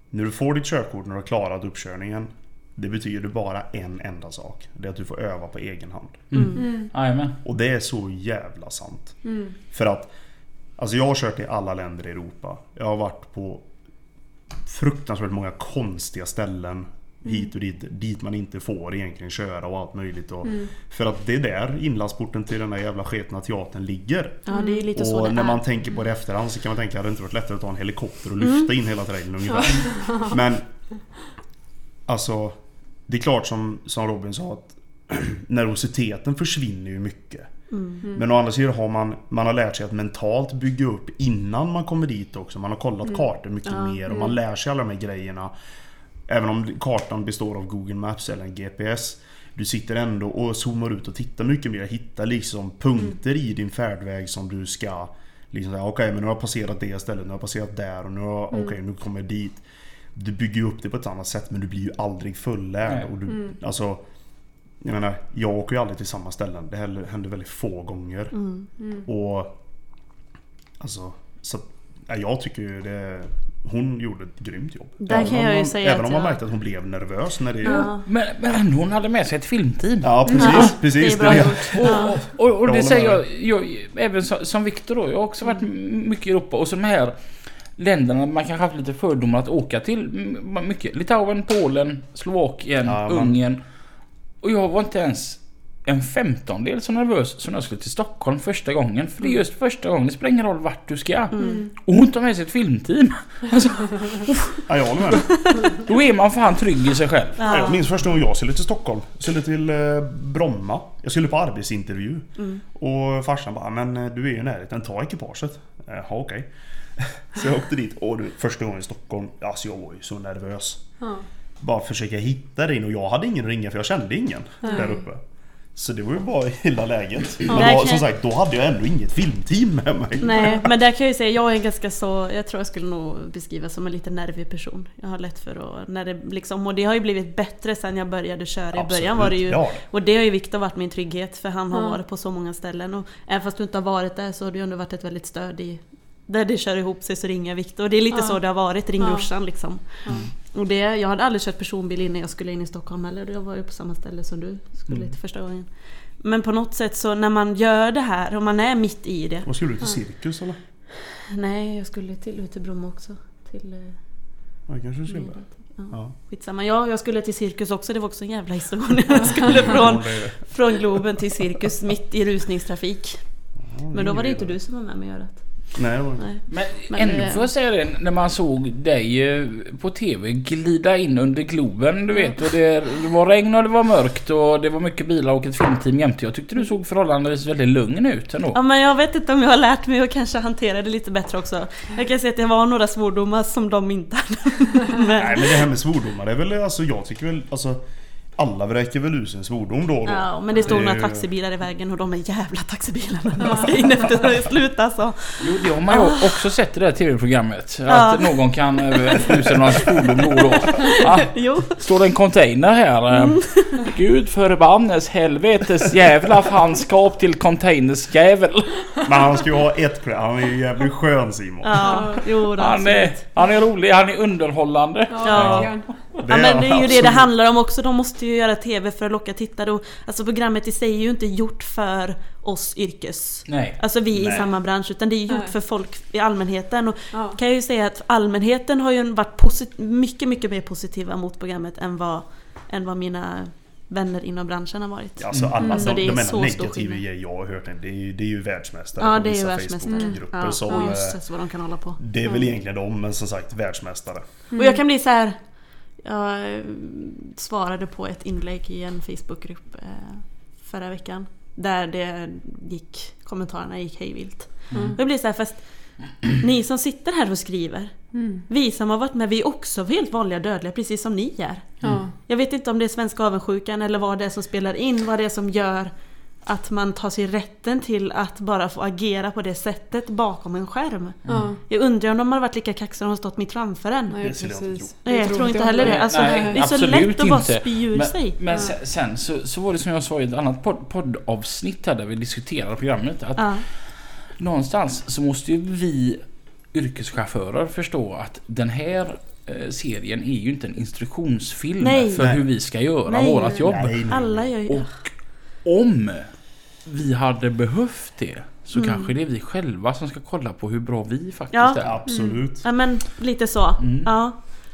När du får ditt körkort, när du har klarat uppkörningen. Det betyder bara en enda sak. Det är att du får öva på egen hand. Mm. Jajamän. Och det är så jävla sant. Mm. För att Alltså jag har kört i alla länder i Europa. Jag har varit på fruktansvärt många konstiga ställen. Hit och dit, dit man inte får egentligen köra och allt möjligt. Och, Mm. För att det är där inlandsporten till den där jävla sketna teatern ligger. Ja, det är lite så och det när är. man tänker på det efterhand så kan man tänka att det inte varit lättare att ta en helikopter och lyfta in hela trailern ungefär. Men Alltså Det är klart som, som Robin sa att Nervositeten försvinner ju mycket. Mm. Men å andra sidan har man, man har lärt sig att mentalt bygga upp innan man kommer dit också. Man har kollat kartor mycket Ja. mer och man lär sig alla de här grejerna. Även om kartan består av Google Maps eller en GPS. Du sitter ändå och zoomar ut och tittar mycket mer. Hittar liksom punkter i din färdväg som du ska... Liksom okej men nu har jag passerat det stället, nu har jag passerat där och nu har okej nu kommer jag dit. Du bygger ju upp det på ett annat sätt men du blir ju aldrig fullärd. Och du, alltså, jag menar, jag åker ju aldrig till samma ställen. Det händer väldigt få gånger. Mm. Och... Alltså... Så, ja, jag tycker ju det... Hon gjorde ett grymt jobb. Där Även kan om jag ju man, säga Även att om man jag- märkte att hon blev nervös när det... Ja. Ja, Men, men hon hade med sig ett filmteam. precis. Ja, precis. det är bra det- gjort. Ja. Och, och, och det säger jag, jag även som, Viktor då. Jag har också varit m- mycket i Europa och så de här länderna man kanske haft lite fördomar att åka till. Mycket. Litauen, Polen, Slovakien, Ja, man- Ungern. Och jag var inte ens en femtondel så nervös som när jag skulle till Stockholm första gången. För det är just första gången. Det spelar ingen roll vart du ska. Mm. Och hon tar med sig ett filmteam. Alltså, Ja, jag håller med. då är man fan trygg i sig själv. Ja. Jag Ja. minns första gången jag skulle till Stockholm. Jag skulle till eh, Bromma. Jag skulle på arbetsintervju. Mm. Och farsan bara, men eh, du är ju i närheten, ta ekipaget. Jaha okej. Så jag åkte dit och du, första gången i Stockholm, alltså jag var ju så nervös. Ja. Bara försöka hitta dig in och jag hade ingen att ringa för jag kände ingen där uppe. Så det var ju bara hela läget. Men Där då, som sagt, då hade jag ändå inget filmteam med mig. Nej, men där kan jag ju säga, jag är en ganska så, jag tror jag skulle nog beskriva som en lite nervig person. Jag har lätt för att, när det liksom, och det har ju blivit bättre sen jag började köra. I början var det ju, Ja, och det har ju Viktor varit min trygghet för han har Ja. varit på så många ställen. Och även fast du inte har varit där så har du ju ändå varit ett väldigt stöd i där det kör ihop sig så ringer jag Viktor. Och det är lite Ja. så det har varit, ring Ja. liksom. Ja. Och det, jag hade aldrig kört personbil innan jag skulle in i Stockholm heller. Jag var ju på samma ställe som du skulle Mm. till första gången. Men på något sätt så när man gör det här och man är mitt i det. Vad skulle du till cirkus eller? Nej, jag skulle till, ut till Bromma också. Till... eh, Ja, kanske du skulle. Ja. Ja. Skitsamma. Ja, jag skulle till cirkus också. Det var också en jävla historia jag skulle från, från Globen till cirkus mitt i rusningstrafik. ja, Men då var det inte du som var med mig och göra det. Nej, det var. Nej. Men, Men ändå det- får jag säga det, när man såg dig eh, på TV glida in under Globen, du vet. Och det, det var regn och det var mörkt och det var mycket bilar och ett filmteam jämte. Jag tyckte du såg förhållandevis väldigt lugn ut ändå. Ja, men jag vet inte om jag har lärt mig att kanske hantera det lite bättre också. Jag kan säga att det var några svordomar som de inte hade. Men, Nej men det här med svordomar det är väl alltså jag tycker väl alltså alla vräker väl ur sin svordom då och då. ja, men det är några taxibilar i vägen och de är jävla taxibilarna när man ska in efter det slut alltså. Jo, det har man ju också sett i det här TV-programmet. Ah. Ja. Att någon kan uh, usa några fordon då och då. Ah, Jo. står det en container här? eh, Gud förbannes helvetes jävla fanskap till containers jävel. Men han ska ju ha ett cred. Han är ju jävligt skön Simon. Ja, jo Han är, han är rolig, han är underhållande. Ja. verkligen. Ja men det är ju det absolut. det handlar om också. De måste ju göra TV för att locka tittare. Och, alltså programmet i sig är ju inte gjort för oss yrkes... Nej. Alltså vi i Nej. samma bransch. Utan det är gjort Nej. för folk i allmänheten. Och Ja. kan jag ju säga att allmänheten har ju varit posit- mycket, mycket mer positiva mot programmet än vad, än vad mina vänner inom branschen har varit. Alltså alla Mm, så de, det är de så stor enda negativa grejer jag har hört det är ju, det är ju världsmästare Ja, på det vissa världsmästare. Facebookgrupper Ja, som... eh, just vad de kan hålla på. Det är väl egentligen de, men som sagt världsmästare. Och jag kan bli så här. Jag eh, svarade på ett inlägg i en Facebookgrupp eh, förra veckan. Där det gick, kommentarerna gick hejvilt. Mm. Jag blir så här, fast ni som sitter här och skriver. Mm. Vi som har varit med, vi är också helt vanliga dödliga precis som ni är. Ja. Jag vet inte om det är svenska avundsjukan eller vad det är som spelar in, vad det är som gör att man tar sig rätten till att bara få agera på det sättet bakom en skärm. Ja. Jag undrar om de har varit lika kaxiga om de stått mitt framför en. Nej, precis. Nej, jag tror inte heller det. Alltså, Nej, det är så lätt att bara spy ur Men, sig. men Ja. sen, så, så var det som jag sa i ett annat podd, poddavsnitt här där vi diskuterade programmet. Att Ja. någonstans så måste ju vi yrkeschaufförer förstå att den här eh, serien är ju inte en instruktionsfilm Nej. för Nej. hur vi ska göra Nej. vårat jobb. Alla gör ju det. Och om vi hade behövt det så Mm. kanske det är vi själva som ska kolla på hur bra vi faktiskt Ja. är. Absolut. Ja men lite så. Mm. Ja.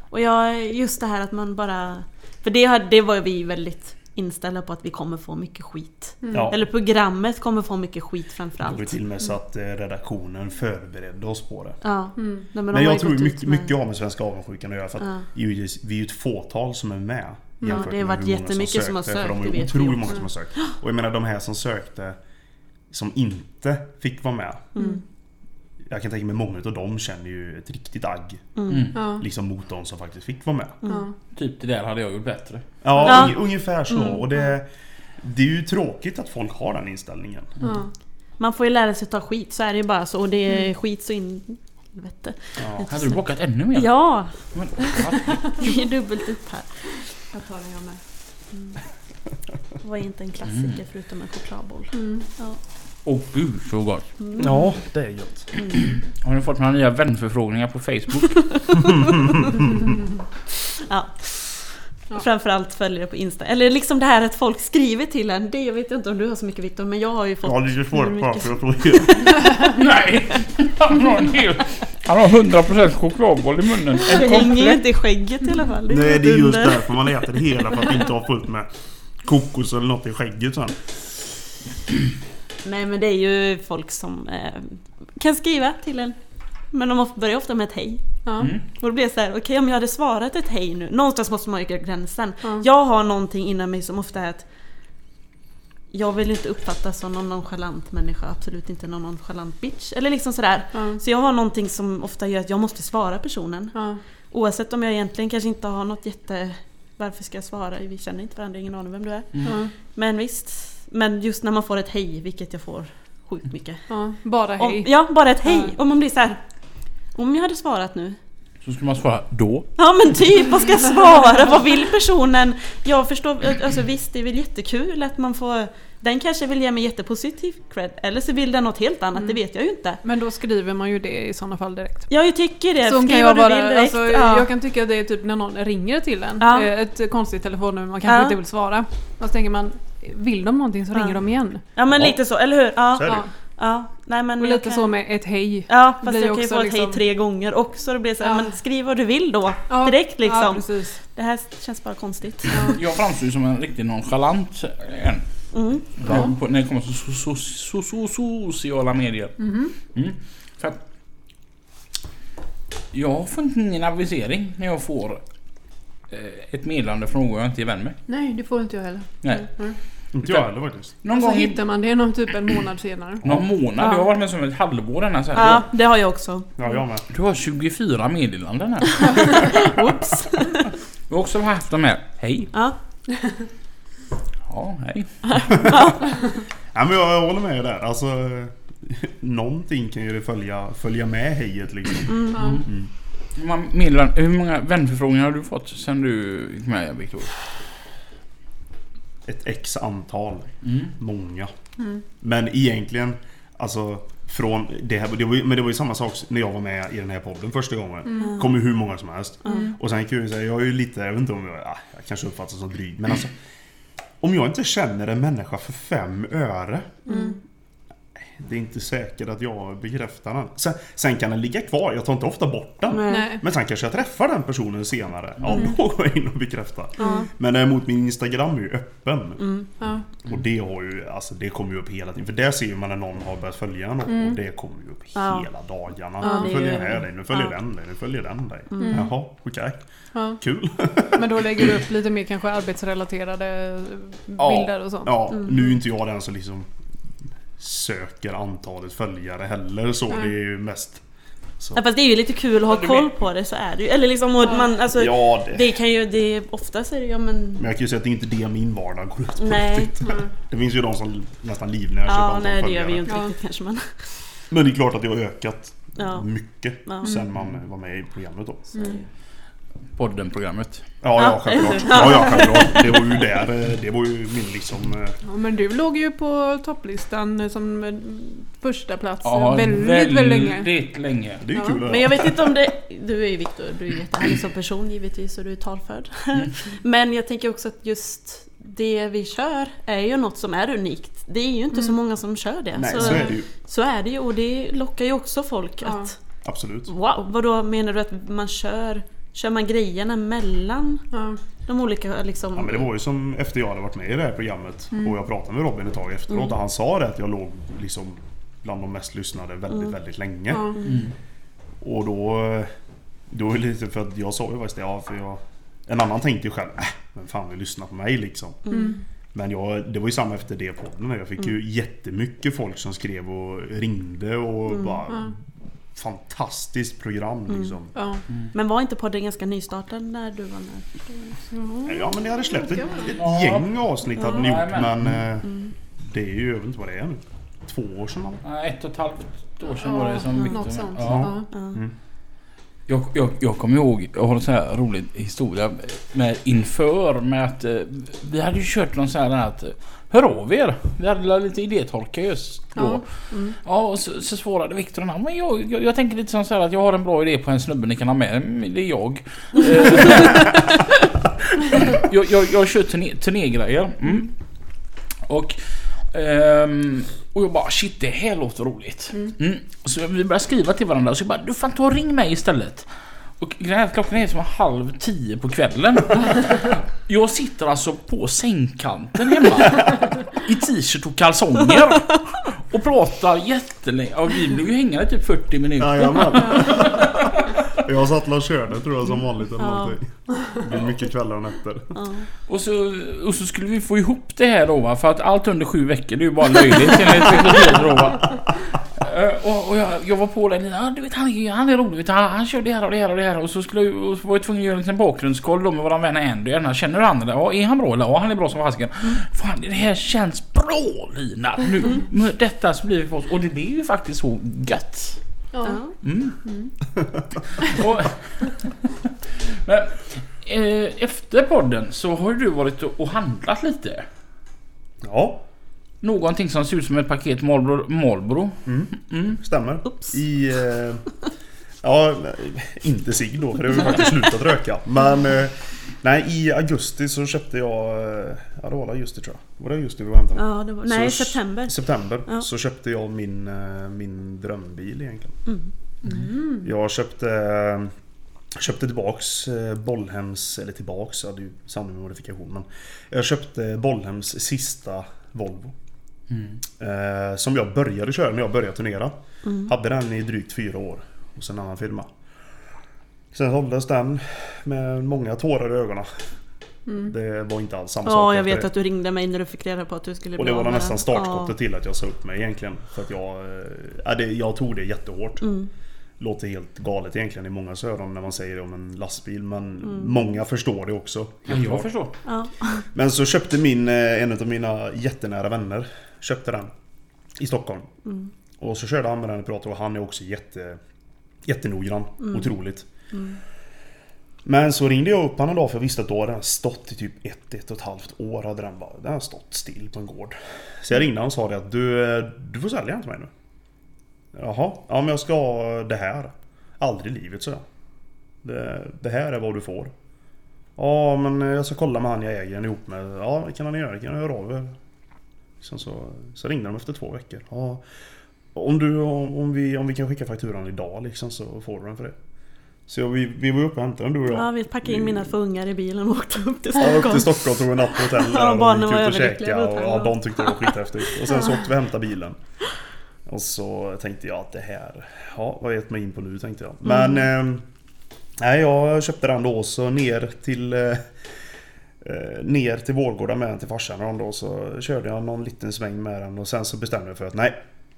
Och jag, just det här att man bara... För det, det var vi väldigt inställda på att vi kommer få mycket skit. Mm. Ja. Eller programmet kommer få mycket skit Det var framförallt. till och med så att eh, redaktionen förberedde oss på det. Ja. Mm. Nej, men de Men jag tror mycket, med- mycket har med Svenska avundsjukan att göra för att Ja. vi är ju ett fåtal som är med. Ja, det har varit jättemycket som har sökte, sökt, För de är ju vi otroligt många som har sökt. Och jag menar de här som sökte som inte fick vara med. Mm. Jag kan tänka mig många av dem känner ju ett riktigt agg. Mm. Mm. Ja. Liksom mot de som faktiskt fick vara med. Ja. Typ det där hade jag gjort bättre. Ja, Ja. unge- ungefär så. Mm. Och det, det är ju tråkigt att folk har den inställningen. Ja. Man får ju lära sig ta skit, så är det ju bara så. Och det är Mm. skit så in... Helvete. Ja. Hade du blockat ännu mer? Ja! Men, Det är dubbelt upp här. Jag tar den jag med. Det var inte en klassiker förutom en chokladboll. Mm. Ja. Åh gud så gott. Mm. ja, det är gött. Har ni fått några nya vänförfrågningar på Facebook? Ja. Ja. Framförallt följare på Insta. Eller liksom det här att folk skriver till en. Det jag vet inte om du har så mycket Viktor, men jag har ju fått... Jag har lite svårt hur bara mycket- för jag tror Nej! Han har en hel... Han har 100% chokladboll i munnen. Det hänger inte i skägget i alla fall. Nej, det är just under. därför man äter det hela för att inte ha fullt med kokos eller något i skägget sen. Nej men det är ju folk som eh, kan skriva till en. Men de börjar ofta med ett hej. Ja. Mm. Och då blir det så här, okej om jag hade svarat ett hej nu. Någonstans måste man ju gränsen. Ja. Jag har någonting inom mig som ofta är att jag vill inte uppfattas som någon nonchalant människa, absolut inte någon nonchalant bitch. Eller liksom sådär. Ja. Så jag har någonting som ofta gör att jag måste svara personen. Ja. Oavsett om jag egentligen kanske inte har något jätte... Varför ska jag svara? Vi känner inte varandra, ingen aning vem du är. Ja. Men visst, Men just när man får ett hej, vilket jag får sjukt mycket. Ja, bara Om, hej. ja, bara ett hej. Om man blir så här. Om jag hade svarat nu. Så ska man svara då. Ja men typ, vad ska jag svara? vad vill personen? Jag förstår, alltså visst det är väl jättekul att man får Den kanske vill ge mig jättepositiv cred, eller så vill den något helt annat, det vet jag ju inte. Men då skriver man ju det i sådana fall direkt. Ja, jag tycker det. Så Skriv kan jag vad du bara, vill direkt. alltså, ja. Jag kan tycka att det är typ när någon ringer till en. Ja. eh, Ett konstigt telefonnummer man kanske Ja. inte vill svara. Och så tänker man, vill de någonting så Ja. ringer de igen. ja men Ja. lite så, eller hur? Ja. Så. Ja. ja. Nej, men Och jag lite kan- så med ett hej. Ja, fast blir jag kan ju också få ett hej liksom- tre gånger också. Det blir så här, Ja. men skriv vad du vill då. Ja. Direkt Ja, liksom. precis. det här känns bara konstigt. Jag framstår ju som en riktigt nonchalant en. Mm. Ja. På, när det kommer till so, so, so, so, sociala medier. Mhm. Mm. För att jag får inte ingen avisering när jag får eh, ett meddelande från någon jag inte är vän med. Nej, det får inte jag heller. Nej. Mm. Inte jag heller faktiskt. Någon så gång hittar man det någon typ en månad senare. någon månad. Ja. Jag har varit med som ett halvår denna så här. Ja, det har jag också. Ja, jag med. Du har 24 meddelanden här. Oops. Jag har också haft de här. Hej. Ja. Ja, hej. Ja, men jag håller med där. Alltså, någonting kan ju följa, följa med hejet liksom. Ja. Hur många, meddelanden, hur många vänförfrågningar har du fått sen du gick med Viktor? Ett x antal. Mm. Många. Mm. Men egentligen, alltså från det här, det var, ju- men det var ju samma sak när jag var med i den här podden första gången. Mm. kom ju hur många som helst. Mm. Och sen kan jag ju säga, jag är ju lite, jag vet inte om jag, ja, jag kanske uppfattas som dryg, men alltså om jag inte känner en människa för fem öre Mm. Det är inte säkert att jag bekräftar den. Sen, sen kan den ligga kvar, jag tar inte ofta bort den. Nej. Men sen kanske jag träffar den personen senare. Ja, då går jag in och bekräftar. Ja. Men däremot min Instagram är ju öppen. Mm. Ja. Och det har ju, alltså det kommer ju upp hela tiden. För där ser man när någon har börjat följa en Mm. och det kommer ju upp Ja. hela dagarna. Ja, nu följer den här dig, nu följer Ja. den dig, nu följer den dig. Mm. Jaha, okej. Ja. Kul. Men då lägger du upp lite mer kanske arbetsrelaterade bilder och sånt. Ja, Mm. nu är inte jag den som liksom söker antalet följare heller så. Nej. Det är ju mest så. Ja, fast det är ju lite kul att ha koll på det, så är det ju. Eller liksom, och man, alltså, Ja, det. det kan ju, det, oftast är det ju, ja men... Men jag kan ju säga att det är inte det min vardag går ut på Nej. riktigt. Mm. Det finns ju de som nästan livnära sig på Ja, antal nej det följare. gör vi ju inte Ja. riktigt kanske men... Men det är klart att det har ökat Ja. mycket Ja. sen man var med i programmet då. Mm. Podden-programmet. Ja, ja, Ja, självklart. Ja, ja, självklart. Det var ju där, eh, det var ju min liksom... eh, Ja, men du låg ju på topplistan som eh, första plats Ja, väldigt, väldigt länge. väldigt länge. Det är ju Ja. kul Men jag vet inte om det... Du är ju Viktor, du är jättehärlig som person givetvis och du är talförd. Men jag tänker också att just det vi kör är ju något som är unikt. Det är ju inte så många som kör det. Nej, så, så är det ju. så är det ju och det lockar ju också folk Ja. att... Absolut. Wow, vadå menar du att man kör... Kör man grejerna mellan Ja. de olika liksom... Ja, men det var ju som efter jag hade varit med i det här programmet och jag pratade med Robin ett tag efteråt Mm. och han sa det att jag låg liksom bland de mest lyssnade väldigt, Mm. väldigt länge. Ja. Mm. Och då... Då är det lite för att jag sa ju faktiskt det, ja för jag... En annan tänkte ju själv, äh, vem fan vill lyssna på mig liksom? Mm. Men jag, det var ju samma efter det podden. Jag fick ju jättemycket folk som skrev och ringde och bara... Ja. Fantastiskt program liksom. Ja. Men var inte podden ganska nystartad när du var med? Ja men det hade släppt ett, ett Ja. gäng avsnitt hade ni Ja, gjort men- men eh, Mm. det är ju, jag vet inte vad det är nu. Två år sedan? Ja, Ett och ett halvt år sedan var det som Victor Något sånt. Ja. Ja. Ja. Jag, jag, jag kommer ihåg, jag har en sån här rolig historia med inför med att eh, vi hade ju kört någon sån här att Hör av er! Vi hade lite idétorka just då. Ja. Ja, Mm. och så, så svarade Viktor han, men jag, jag, jag tänker lite som så här att jag har en bra idé på en snubbe ni kan ha med. Mm, Det är jag. Eh, jag, jag, jag kör turné, turnégrejer. Mm. Och, ehm, och jag bara shit det här låter roligt. Mm. Så vi började skriva till varandra och så jag bara du fan ta och ring mig istället. Och klockan är som halv tio på kvällen. Jag sitter alltså på sängkanten hemma. I t-shirt och kalsonger. Och pratar jättelänge. Och vi blev ju hängande typ 40 minuter. Jajamän. jag satt och körde tror jag som vanligt eller Ja. någonting. Det blir mycket kvällar och nätter. Ja. Och så, och så skulle vi få ihop det här då va. För att allt under sju veckor det är ju bara löjligt enligt då va. Eh, Och, och jag, jag var på den, ja, du vet han, är- han är rolig, vet, han, han kör det här och det här och det här. Och så, skulle, jag- och så var jag tvungen att göra en liten bakgrundskoll då med våran vän Andy. Känner du han eller? Ja, är han bra eller? Ja, han är bra som fasiken. Fan, det här känns bra. Lina! Nu, med detta så blir vi för oss. Och det blir ju faktiskt så gött. Ja. Ja. Mm. och, men, eh, efter podden så har du varit och handlat lite. Ja, Någonting som ser ut som ett paket Marlboro. Marlboro. Mm. stämmer. Oops. I... Eh, ja, inte cigg då för det har vi faktiskt slutat röka. Men... Eh, nej, i augusti så köpte jag... eh, Ja, det var augusti tror jag. Var det augusti vi var och hämtade? Ja, det var, nej, Så- september. September Ja. så köpte jag min, eh, min drömbil egentligen. Mm. Jag köpte... Köpte tillbaks eh, Bollhems, eller tillbaks, ja det är ju sanning med modifikation men Jag köpte Bollhems sista Volvo. Mm. Eh, som jag började köra när jag började turnera. Mm. Hade den i drygt fyra år hos en annan firma. Sen såldes den med många tårar i ögonen. Det var inte alls samma sak Ja, jag vet det. att du ringde mig när du fick reda på att du skulle Och bli det var nästan startskottet till att jag sa upp mig egentligen. För att jag... eh, Ja, det, jag tog det jättehårt. Ja. Mm. Låter helt galet egentligen i många öron när man säger det om en lastbil. Men Mm. många förstår det också. Ja, jag förstår. Ja. Men så köpte min, eh, en av mina jättenära vänner Köpte den I Stockholm. Mm. Och så körde han med den i Prato och han är också jätte Jättenoggrann, otroligt. Mm. Men så ringde jag upp honom en dag för jag visste att då hade den stått i typ ett, ett och ett halvt år hade den bara Den har stått still på en gård. Så jag ringde honom och sa det att du, eh, du får sälja den till mig nu. Jaha, ja men jag ska ha det här. Aldrig i livet så jag. Det, det här är vad du får. Ja men jag ska kolla med han jag äger den ihop med. Ja det kan han göra, det kan jag göra av er. Sen så, så ringde de efter två veckor. Ja, om, du, om, om, vi, om vi kan skicka fakturan idag liksom så får du den för det. Så jag, vi, vi var uppe och hämtade den du och jag. ja, vi packade in mina två ungar i bilen och åkte upp till Ja, upp Stockholm. till Stockholm tog en natt på hotell där Ja, och gick ut och käkade och ja, de tyckte det var skithäftigt. Och sen så åkte vi och hämtade bilen. Och så tänkte jag att det här, ja vad har jag gett mig in på nu tänkte jag. Men Mm. eh, Nej jag köpte den då så ner till eh, Ner till Vårgårda med den till farsan och då så körde jag någon liten sväng med den och sen så bestämde jag för att nej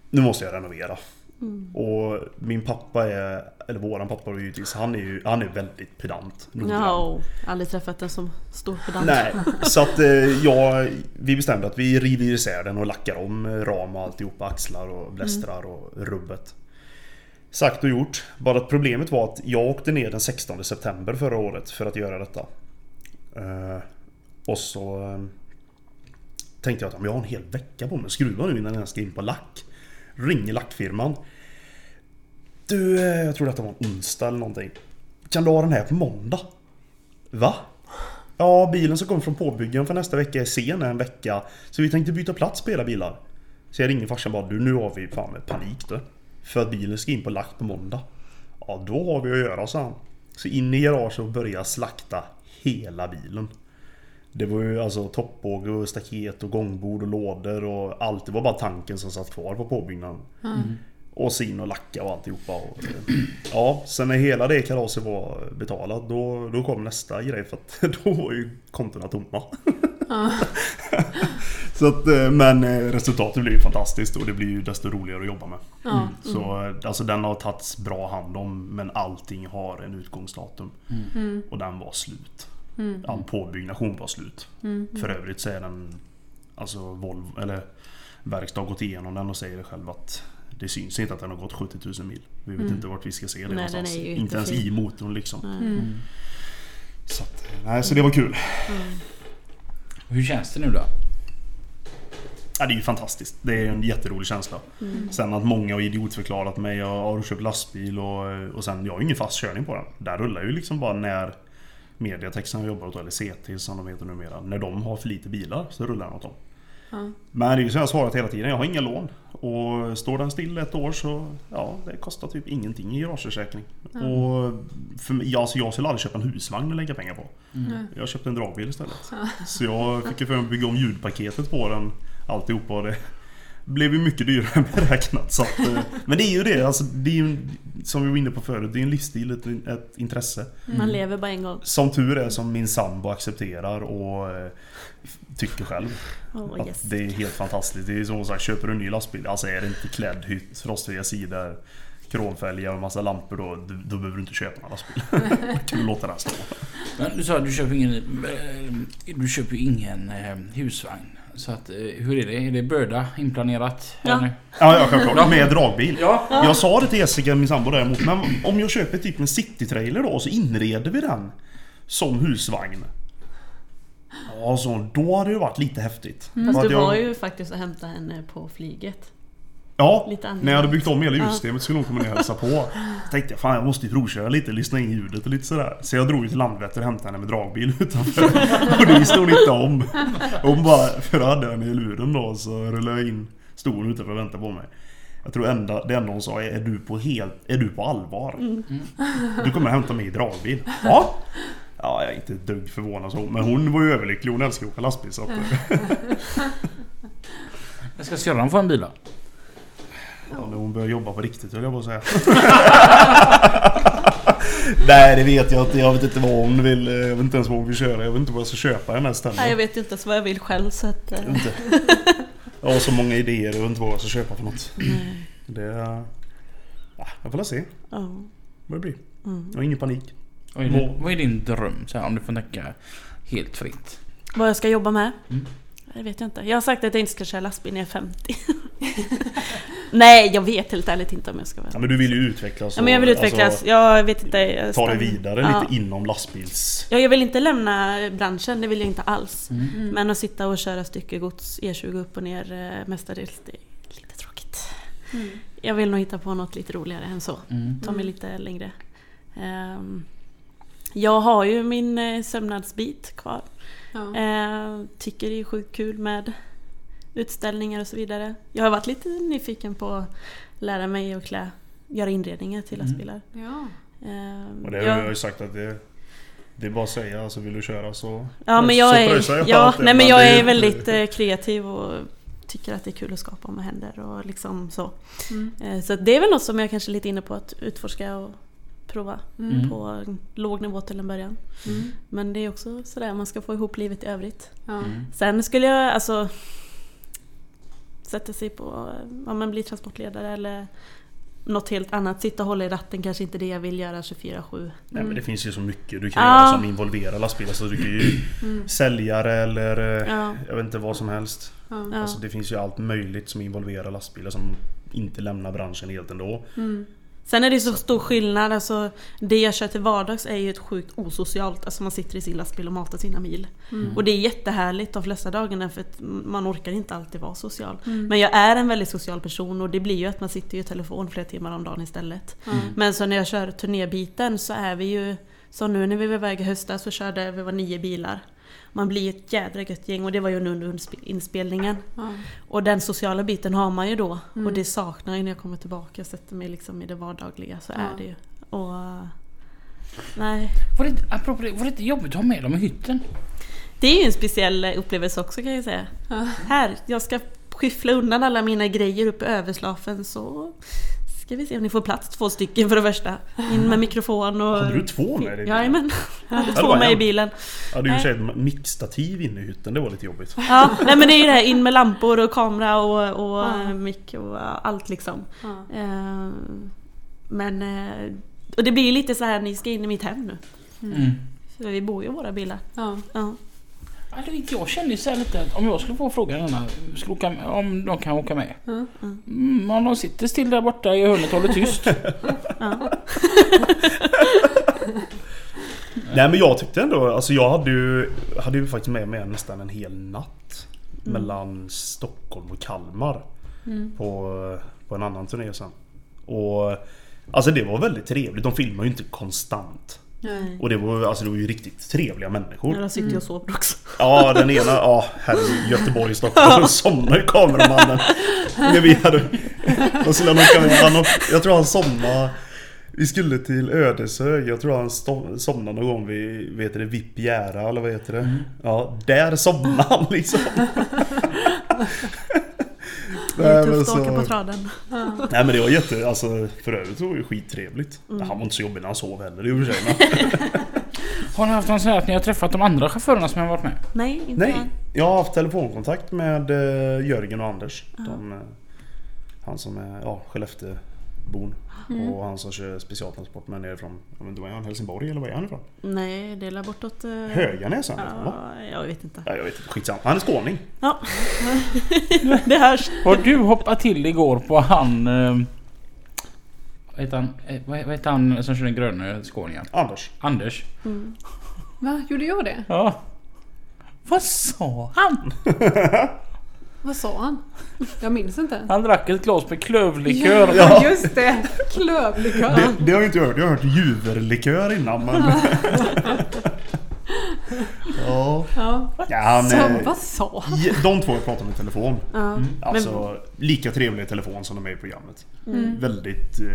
Nu måste jag renovera. Mm. Och min pappa är, eller våran pappa då givetvis, han är ju han är väldigt pedant. och aldrig träffat en som stor pedant. Nej, så att eh, jag, vi bestämde att vi river isär den och lackar om eh, ram och alltihopa, axlar och blästrar och rubbet. Sagt och gjort. Bara att problemet var att jag åkte ner den 16 september förra året för att göra detta. Och så eh, tänkte jag att jag har en hel vecka på mig att skruva nu innan jag ska in på lack. Ringer lackfirman. Du, eh, jag tror att det var en onsdag eller någonting. Kan du ha den här på måndag? Va? Ja, bilen som kommer från påbyggen för nästa vecka är sen en vecka. Så vi tänkte byta plats på era bilar. Så jag ringer farsan bara du nu har vi fan med panik du. För att bilen ska in på lack på måndag. Ja då har vi att göra sa han. Så in i garaget och börja slakta hela bilen. Det var ju alltså toppbåge och staket och gångbord och lådor och allt. Det var bara tanken som satt kvar på påbyggnaden. Och så in och lacka och alltihopa. Och, ja, sen när hela det kalaset var betalat då, då kom nästa grej för att då var ju kontona tomma. så att, eh, men eh, resultatet blir ju fantastiskt och det blir ju desto roligare att jobba med. Ja. Så eh, alltså den har tagits bra hand om men allting har en utgångsdatum. Mm. Och den var slut. Mm. All påbyggnation var slut. Mm. För övrigt så är den Alltså Volvo, eller Verkstad har gått igenom den och säger det själv att Det syns inte att den har gått 70 000 mil. Vi vet Mm. inte vart vi ska se det Nej, någonstans. inte inte ens i motorn liksom. Nej. Mm. Så, att, nej, så det var kul. Mm. Hur känns det nu då? Ja, det är ju fantastiskt. Det är en jätterolig känsla. Mm. Sen att många har idiotförklarat mig. Jag har köpt lastbil och, och sen jag har ju ingen fast körning på den. Där rullar ju liksom bara när Mediatek som jag jobbar åt, eller CT som de heter numera. När de har för lite bilar så rullar den åt dem. Ja. Men det är ju som jag har svarat hela tiden, jag har inga lån. Och står den still ett år så ja, det kostar typ ingenting i garageförsäkring. Och för mig, alltså jag skulle aldrig köpa en husvagn och lägga pengar på. Nej. Jag köpte en dragbil istället. Så jag fick ju för mig att bygga om ljudpaketet på den. Alltihopa det blev ju mycket dyrare än beräknat. Så att, eh, men det är ju det, alltså, det är ju, som vi var inne på förut, det är en livsstil, ett, ett intresse. Man lever bara en gång. Som tur är som min sambo accepterar och eh, tycker själv. Oh, Att yes. Det är helt fantastiskt. Det är som sagt, köper du en ny lastbil, alltså är det inte klädd hytt, rostfria sidor, kromfälgar och massa lampor då, då, då behöver du inte köpa en lastbil. Kan du låta den stå. Men du sa att du köper ingen... eh, Du köper ju ingen husvagn. Så att, eh, hur är det? Är det Börda inplanerat? Ja. nu? Ja, ja självklart. Med dragbil. Ja. Jag sa det till Jessica, min sambo däremot. Men om jag köper typ en citytrailer då så inreder vi den som husvagn. Ja, så då hade det varit lite häftigt. Fast För att du jag- var ju faktiskt och hämtade henne på flyget. Ja, när jag hade byggt om hela Ja. ljussystemet skulle hon komma ner och hälsa på. tänkte jag fan jag måste ju provköra lite, lyssna in ljudet och lite sådär. Så jag drog till Landvetter och hämtade henne med dragbil utanför. och det visste hon inte om. Hon bara, för då hade jag henne i luren då så rullade jag in stolen utanför och väntade på mig. Jag tror enda, det enda hon sa är, är du på helt, är du på allvar? Du kommer hämta mig i dragbil? Ja. Ja, jag är inte ett dugg förvånad så. Men hon var ju överlycklig. Hon älskar att åka lastbil så att, Jag ska syrran få en bil då? Ja, när hon börjar jobba på riktigt höll jag på att säga. Nej det vet jag inte. Jag vet inte vad hon vill. Jag vet inte ens vad hon vill köra. Jag vet inte vad jag ska köpa henne nästan. Nej, jag vet inte ens vad jag vill själv så att... eh, inte. Jag har så många idéer. Jag vet inte vad jag ska köpa för något. nej. Det... är- Ja, jag får väl se Ja. vad det blir. Mm. Jag har ingen panik. Vad är, din, vad är din dröm? Så här, om du får tänka helt fritt. Vad jag ska jobba med? Mm. Det vet jag inte. Jag har sagt att jag inte ska köra lastbil när jag är 50. Nej, jag vet helt ärligt inte om jag ska vara... Ja, men du vill ju utvecklas. Ja, men jag vill och, utvecklas. Alltså, jag vet inte. Jag ta dig vidare Ja. lite inom lastbils... Ja, jag vill inte lämna branschen, det vill jag inte alls. Mm. Men att sitta och köra styckegods E20 upp och ner eh, mestadels, det är lite tråkigt. Mm. Jag vill nog hitta på något lite roligare än så. Mm. Ta mig lite längre. Ehm, jag har ju min eh, sömnadsbit kvar. Ja. Eh, tycker det är sjukt kul med utställningar och så vidare. Jag har varit lite nyfiken på att lära mig att klä, göra inredningar till Mm. lastbilar. Ja. Ehm, Och det har jag- jag ju sagt att det... Det är bara att säga. Alltså vill du köra så... Ja men jag är, jag ja, nej, men jag är väldigt eh, kreativ och tycker att det är kul att skapa med händer och liksom så. Mm. Eh, Så det är väl något som jag kanske är lite inne på att utforska och prova Mm. på en låg nivå till en början. Mm. Men det är också sådär, man ska få ihop livet i övrigt. Ja. Mm. Sen skulle jag alltså sätta sig på, ja men bli transportledare eller något helt annat. Sitta och hålla i ratten kanske inte det jag vill göra 24-7. Nej men det finns ju så mycket du kan Ja. göra som involverar lastbilar. Så du kan ju Mm. säljare eller eh, Ja. jag vet inte vad som helst. Alltså det finns ju allt möjligt som involverar lastbilar som inte lämnar branschen helt ändå. Mm. Sen är det så stor skillnad, alltså det jag kör till vardags är ju ett sjukt osocialt. Alltså man sitter i sin lastbil och matar sina mil. Mm. Och det är jättehärligt de flesta dagarna för att man orkar inte alltid vara social. Mm. Men jag är en väldigt social person och det blir ju att man sitter i telefon flera timmar om dagen istället. Mm. Men så när jag kör turnébiten så är vi ju som nu när vi var iväg i höstas så körde vi var nio bilar. Man blir ett jädra gött gäng och det var ju under insp- inspelningen. Ja. Och den sociala biten har man ju då. Mm. Och det saknar jag när jag kommer tillbaka. Jag sätter mig liksom i det vardagliga så Ja. är det ju. Och... eh, Nej. Var det, apropå det, var det inte jobbigt att ha med dem i hytten? Det är ju en speciell eh, upplevelse också kan jag säga. Ja. Här, jag ska skyffla undan alla mina grejer uppe i överslafen så ska vi se om ni får plats två stycken för det första. In med mikrofon och... Hade du två med dig? Jajamän. Jag hade två med i en. bilen. Ja du gjorde ett mickstativ inne i hytten. Det var lite jobbigt. Ja, nej men det är ju det här in med lampor och kamera och, och Ja. mick och allt liksom. Ja. Eh, Men... eh, Och det blir ju lite så här, ni ska in i mitt hem nu. Mm. För vi bor ju i våra bilar. Ja. Ja. Alltså, jag känner ju så här lite att om jag skulle få frågan denna, skulle åka, med- om de kan åka med. Ja. Mm, om de sitter still där borta i hörnet och håller tyst. Nej men jag tyckte ändå, alltså jag hade ju, hade ju faktiskt med mig nästan en hel natt. Mellan Stockholm och Kalmar. Mm. På, på en annan turné sen. Och Alltså det var väldigt trevligt. De filmar ju inte konstant. Nej. Och det var, alltså, det var ju riktigt trevliga människor. Ja, de sitter ju och sover också. Ja den ena, ja herregud Göteborg, Stockholm. Då somnade ju kameramannen. När vi hade... Och så han, jag tror han somnade... Vi skulle till Ödeshög. Jag tror han somnade någon gång vid, vet det, VIP Jära eller vad heter det? Ja, där somnade han liksom. Det är tufft att åka så- på traden. Nej men det var jätte, alltså för övrigt så var det skittrevligt. Han var inte så jobbig när han sov heller i och för sig. Har ni haft någon sån här att ni har träffat de andra chaufförerna som har varit med? Nej, inte nej, än. jag har haft telefonkontakt med eh, Jörgen och Anders. De, eh, han som är ja, Skellefteå Bon. Och han som kör specialtransport med nerifrån, jag vet var är han? Helsingborg eller var är han ifrån? Nej, det är bortåt... Uh... Höganäs han va? Ja, jag vet inte. Ja, jag vet inte, skitsamma. Han är skåning. Ja. det hörs. Har du hoppat till igår på han... Eh, vad heter han, eh, vad heter han som kör den gröna skåningen? Anders. Anders? Va? Gjorde jag det? Ja. Vad sa han? Vad sa han? Jag minns inte. Han drack ett glas med klövlikör. Ja, just det! Klövlikör. Det, det har jag inte hört. Jag har hört juverlikör innan men... ja. Ja. ja han, Så, vad sa han? Ja, De två pratar med telefon. Ja. Alltså lika trevlig i telefon som de är i programmet. Mm. Väldigt eh,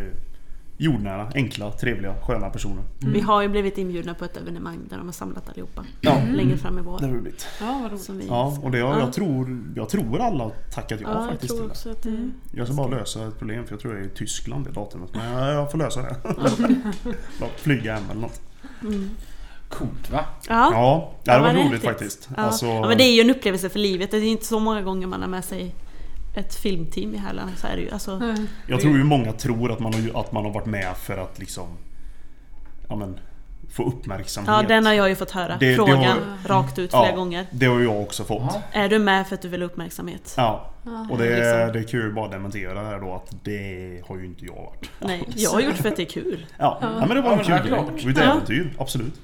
jordnära, enkla, trevliga, sköna personer. Vi har ju blivit inbjudna på ett evenemang där de har samlat allihopa. Ja. Längre fram i vår. Det har det blivit. Ja, vad roligt. Ja, och det har, Ja. jag, tror, jag tror alla har tackat ja, Ja, jag faktiskt tror till det. också att det... Mm. Jag ska bara lösa ett problem för jag tror jag är i Tyskland det datumet. Men jag, jag får lösa det. Flyga hem eller något. Mm. Coolt va? Ja. Ja, det var är roligt häftigt. faktiskt. Ja. Alltså, ja, men det är ju en upplevelse för livet. Det är inte så många gånger man har med sig ett filmteam i Härland. Så är det ju. Alltså. Jag tror ju många tror att man, har, att man har varit med för att liksom ja, men, få uppmärksamhet. ja, den har jag ju fått höra. Det- det Frågan har- rakt ut flera Ja. gånger. Det har jag också fått. Ja. Är du med för att du vill ha uppmärksamhet? Ja. Ja. Och det, liksom. det kan jag ju bara dementera här då att det har ju inte jag varit. Nej, jag har gjort för att det är kul. Ja, ja. men det var en kul det är grej. Det var ett Ja. äventyr, absolut.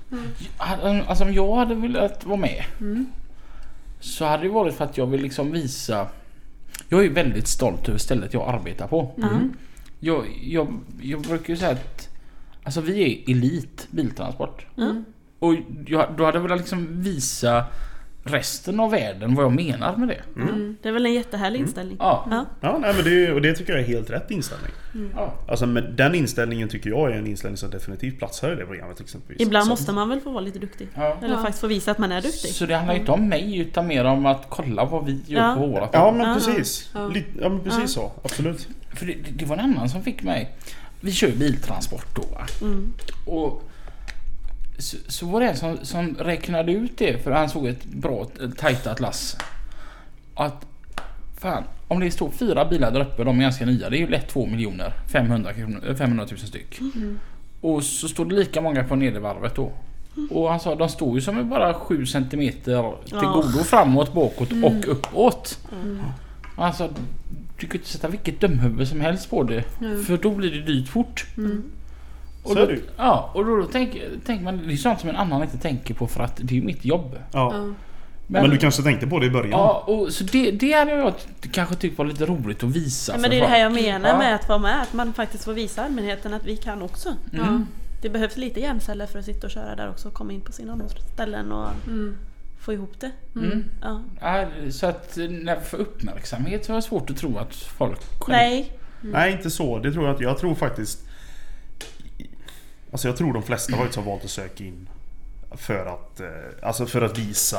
Alltså om jag hade velat vara med Mm. så hade det varit för att jag vill liksom visa... Jag är väldigt stolt över stället jag arbetar på. Mm. Jag, jag, jag brukar ju säga att alltså vi är elit biltransport. Mm. Och jag, då hade jag velat liksom visa resten av världen vad jag menar med det. Mm. Det är väl en jättehärlig inställning. Ja. Ja. Ja, nej, men det, och det tycker jag är helt rätt inställning. ja. Alltså med den inställningen tycker jag är en inställning som definitivt platsar i det programmet exempelvis. Ibland Så- måste man väl få vara lite duktig. ja. Eller Ja. faktiskt få visa att man är duktig. Så det handlar inte om mig utan mer om att kolla vad vi gör Ja. på våra Ja men Ja. precis. Ja. Ja men precis Ja. så. Absolut. För det, det var en annan som fick mig. Vi kör ju biltransport då va. Mm. Och så, så var det en som, som räknade ut det för han såg ett bra tajtat lass. Att fan, om det står fyra bilar där uppe, de är ganska nya. Det är ju lätt 2 miljoner 500, kronor- 500 000 styck. Och så står det lika många på nedervarvet då. Och han sa de står ju som bara 7 centimeter till Ja. godo framåt, bakåt och uppåt. Mm. Alltså, du kan inte sätta vilket dömhuvud som helst på det. Mm. För då blir det dyrt fort. Mm. Och då, är det. Ja, och då, då tänker, tänker man, det är sånt som en annan inte tänker på för att det är ju mitt jobb. Ja. Ja. Men, du kanske tänkte på det i början? Ja, och så det, det hade jag kanske tyckt var lite roligt att visa. Ja, men det är det här jag menar Ja. med att vara med. Att man faktiskt får visa allmänheten att vi kan också. Mm. Det behövs lite hjärnceller för att sitta och köra där också och komma in på sina ställen och Mm. få ihop det. Mm. Ja. Ja, så att när för uppmärksamhet så har jag svårt att tro att folk själv... Nej, Nej inte så. Det tror jag inte. Jag tror faktiskt... Alltså jag tror de flesta faktiskt har valt att söka in för att, eh, alltså för att visa,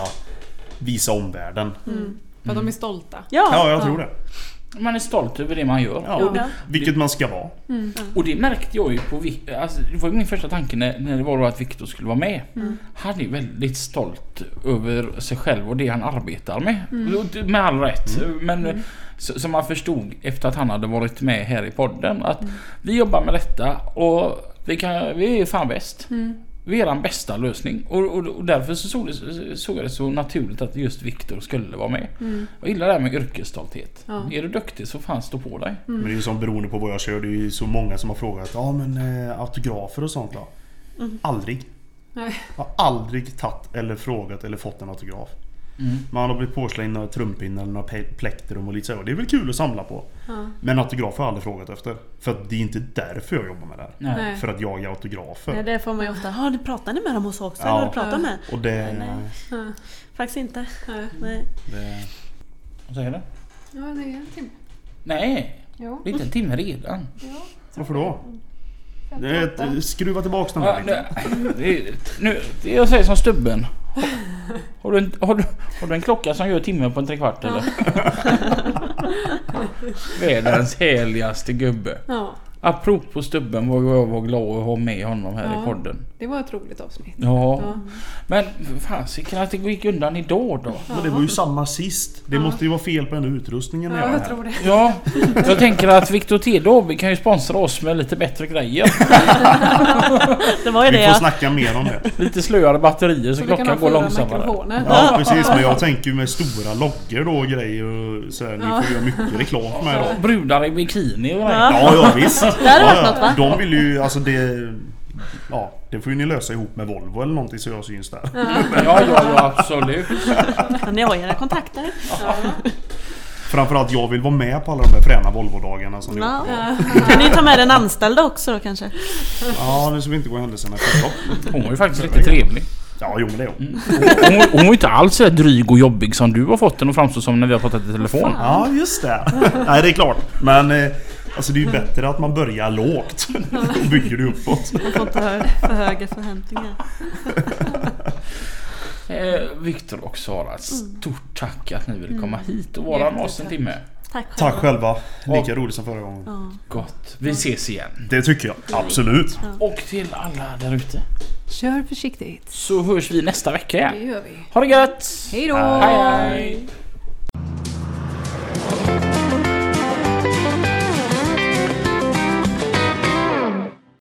visa omvärlden. Mm. För att de är stolta. ja. Ja, jag tror det. Man är stolt över det man gör. Ja. Och. Vilket man ska vara. Mm. och det märkte jag ju på... Alltså, det var min första tanke när, när det var då att Viktor skulle vara med. Mm. Han är väldigt stolt över sig själv och det han arbetar med. Det- Med all rätt. Men så- som man förstod efter att han hade varit med här i podden att vi jobbar med detta och vi, kan, vi är fan bäst. Mm. Vi är den bästa lösning och, och, och därför så såg, det, såg jag det så naturligt att just Viktor skulle vara med. Mm. Jag gillar det här med yrkesstolthet. Ja. Är du duktig så fan stå på dig. Men det är ju som beroende på vad jag kör. Det är ju så många som har frågat. Ja men eh, autografer och sånt då? Mm. Aldrig. Nej. Jag har aldrig tagit eller frågat eller fått en autograf. Mm. Man har blivit påslängd några trumpinnar eller några plektrum och lite så. Det är väl kul att samla på. Ja. Men autografer har jag aldrig frågat efter. För att det är inte därför jag jobbar med det här. Nej. För att jaga autografer. Nej, det får man ju ofta. Har du pratat med dem hos oss också? Ja. Eller har du pratat med? Och det... Nej, nej. Ja. Faktiskt inte. Nej. Nej. det Vad säger du? Ja, det är en timme. Nej, Ja. det är inte en timme redan. ja. varför då? Det är ett, skruva tillbaks den Ja, här lite. nu, det är, nu, är jag säger som stubben. Har du, en, har, du, har du en klocka som gör timmen på en trekvart eller? Världens härligaste gubbe. Ja. Apropå stubben var jag var glad att ha med honom här i podden. Det var ett roligt avsnitt. Ja. Ja. Men fasiken att det gick undan idag då. Men det var ju samma sist. Det måste ju vara fel på den här utrustningen när Ja, jag jag tror det. Ja, jag tänker att Victor Tedov kan ju sponsra oss med lite bättre grejer. Det var ju det Vi får ja. snacka mer om det. Lite slöare batterier så, Så vi klockan går långsammare. Ja precis, men jag tänker med stora loggor då och grejer och så här, Ni Ja. får göra mycket reklam med då. Brudar i bikini och grejer. Ja. Ja, ja visst. Det hade varit ja, något, va? De vill ju, alltså det... Ja, det får ju ni lösa ihop med Volvo eller någonting så jag syns där. Ja, ja, ja absolut. Ni har era kontakter. Framförallt jag vill vara med på alla de där fräna Volvo-dagarna som ni Ja. på. Kan ni ta med den anställda också då kanske? Ja, nu ska vi inte gå händelserna i. Hon var ju faktiskt riktigt trevlig. Ja, jo men det är hon. Hon, hon var ju inte alls så dryg och jobbig som du har fått den att framstå som när vi har pratat i telefon. Ja, just det. Nej, det är klart. Men eh, alltså det är ju bättre att man börjar lågt. Då bygger du uppåt. Man får inte för höga förväntningar. Eh, Viktor och Sara, stort tack att ni ville komma hit och vara med oss en timme. Tack Tack själva. själva. Lika roligt som förra gången. Ja. Gott. Vi ses igen. Det tycker jag. Absolut. Och till alla där ute. Kör försiktigt. Så hörs vi nästa vecka Det igen. gör vi. Ha det gött! Hej då! Hej hej!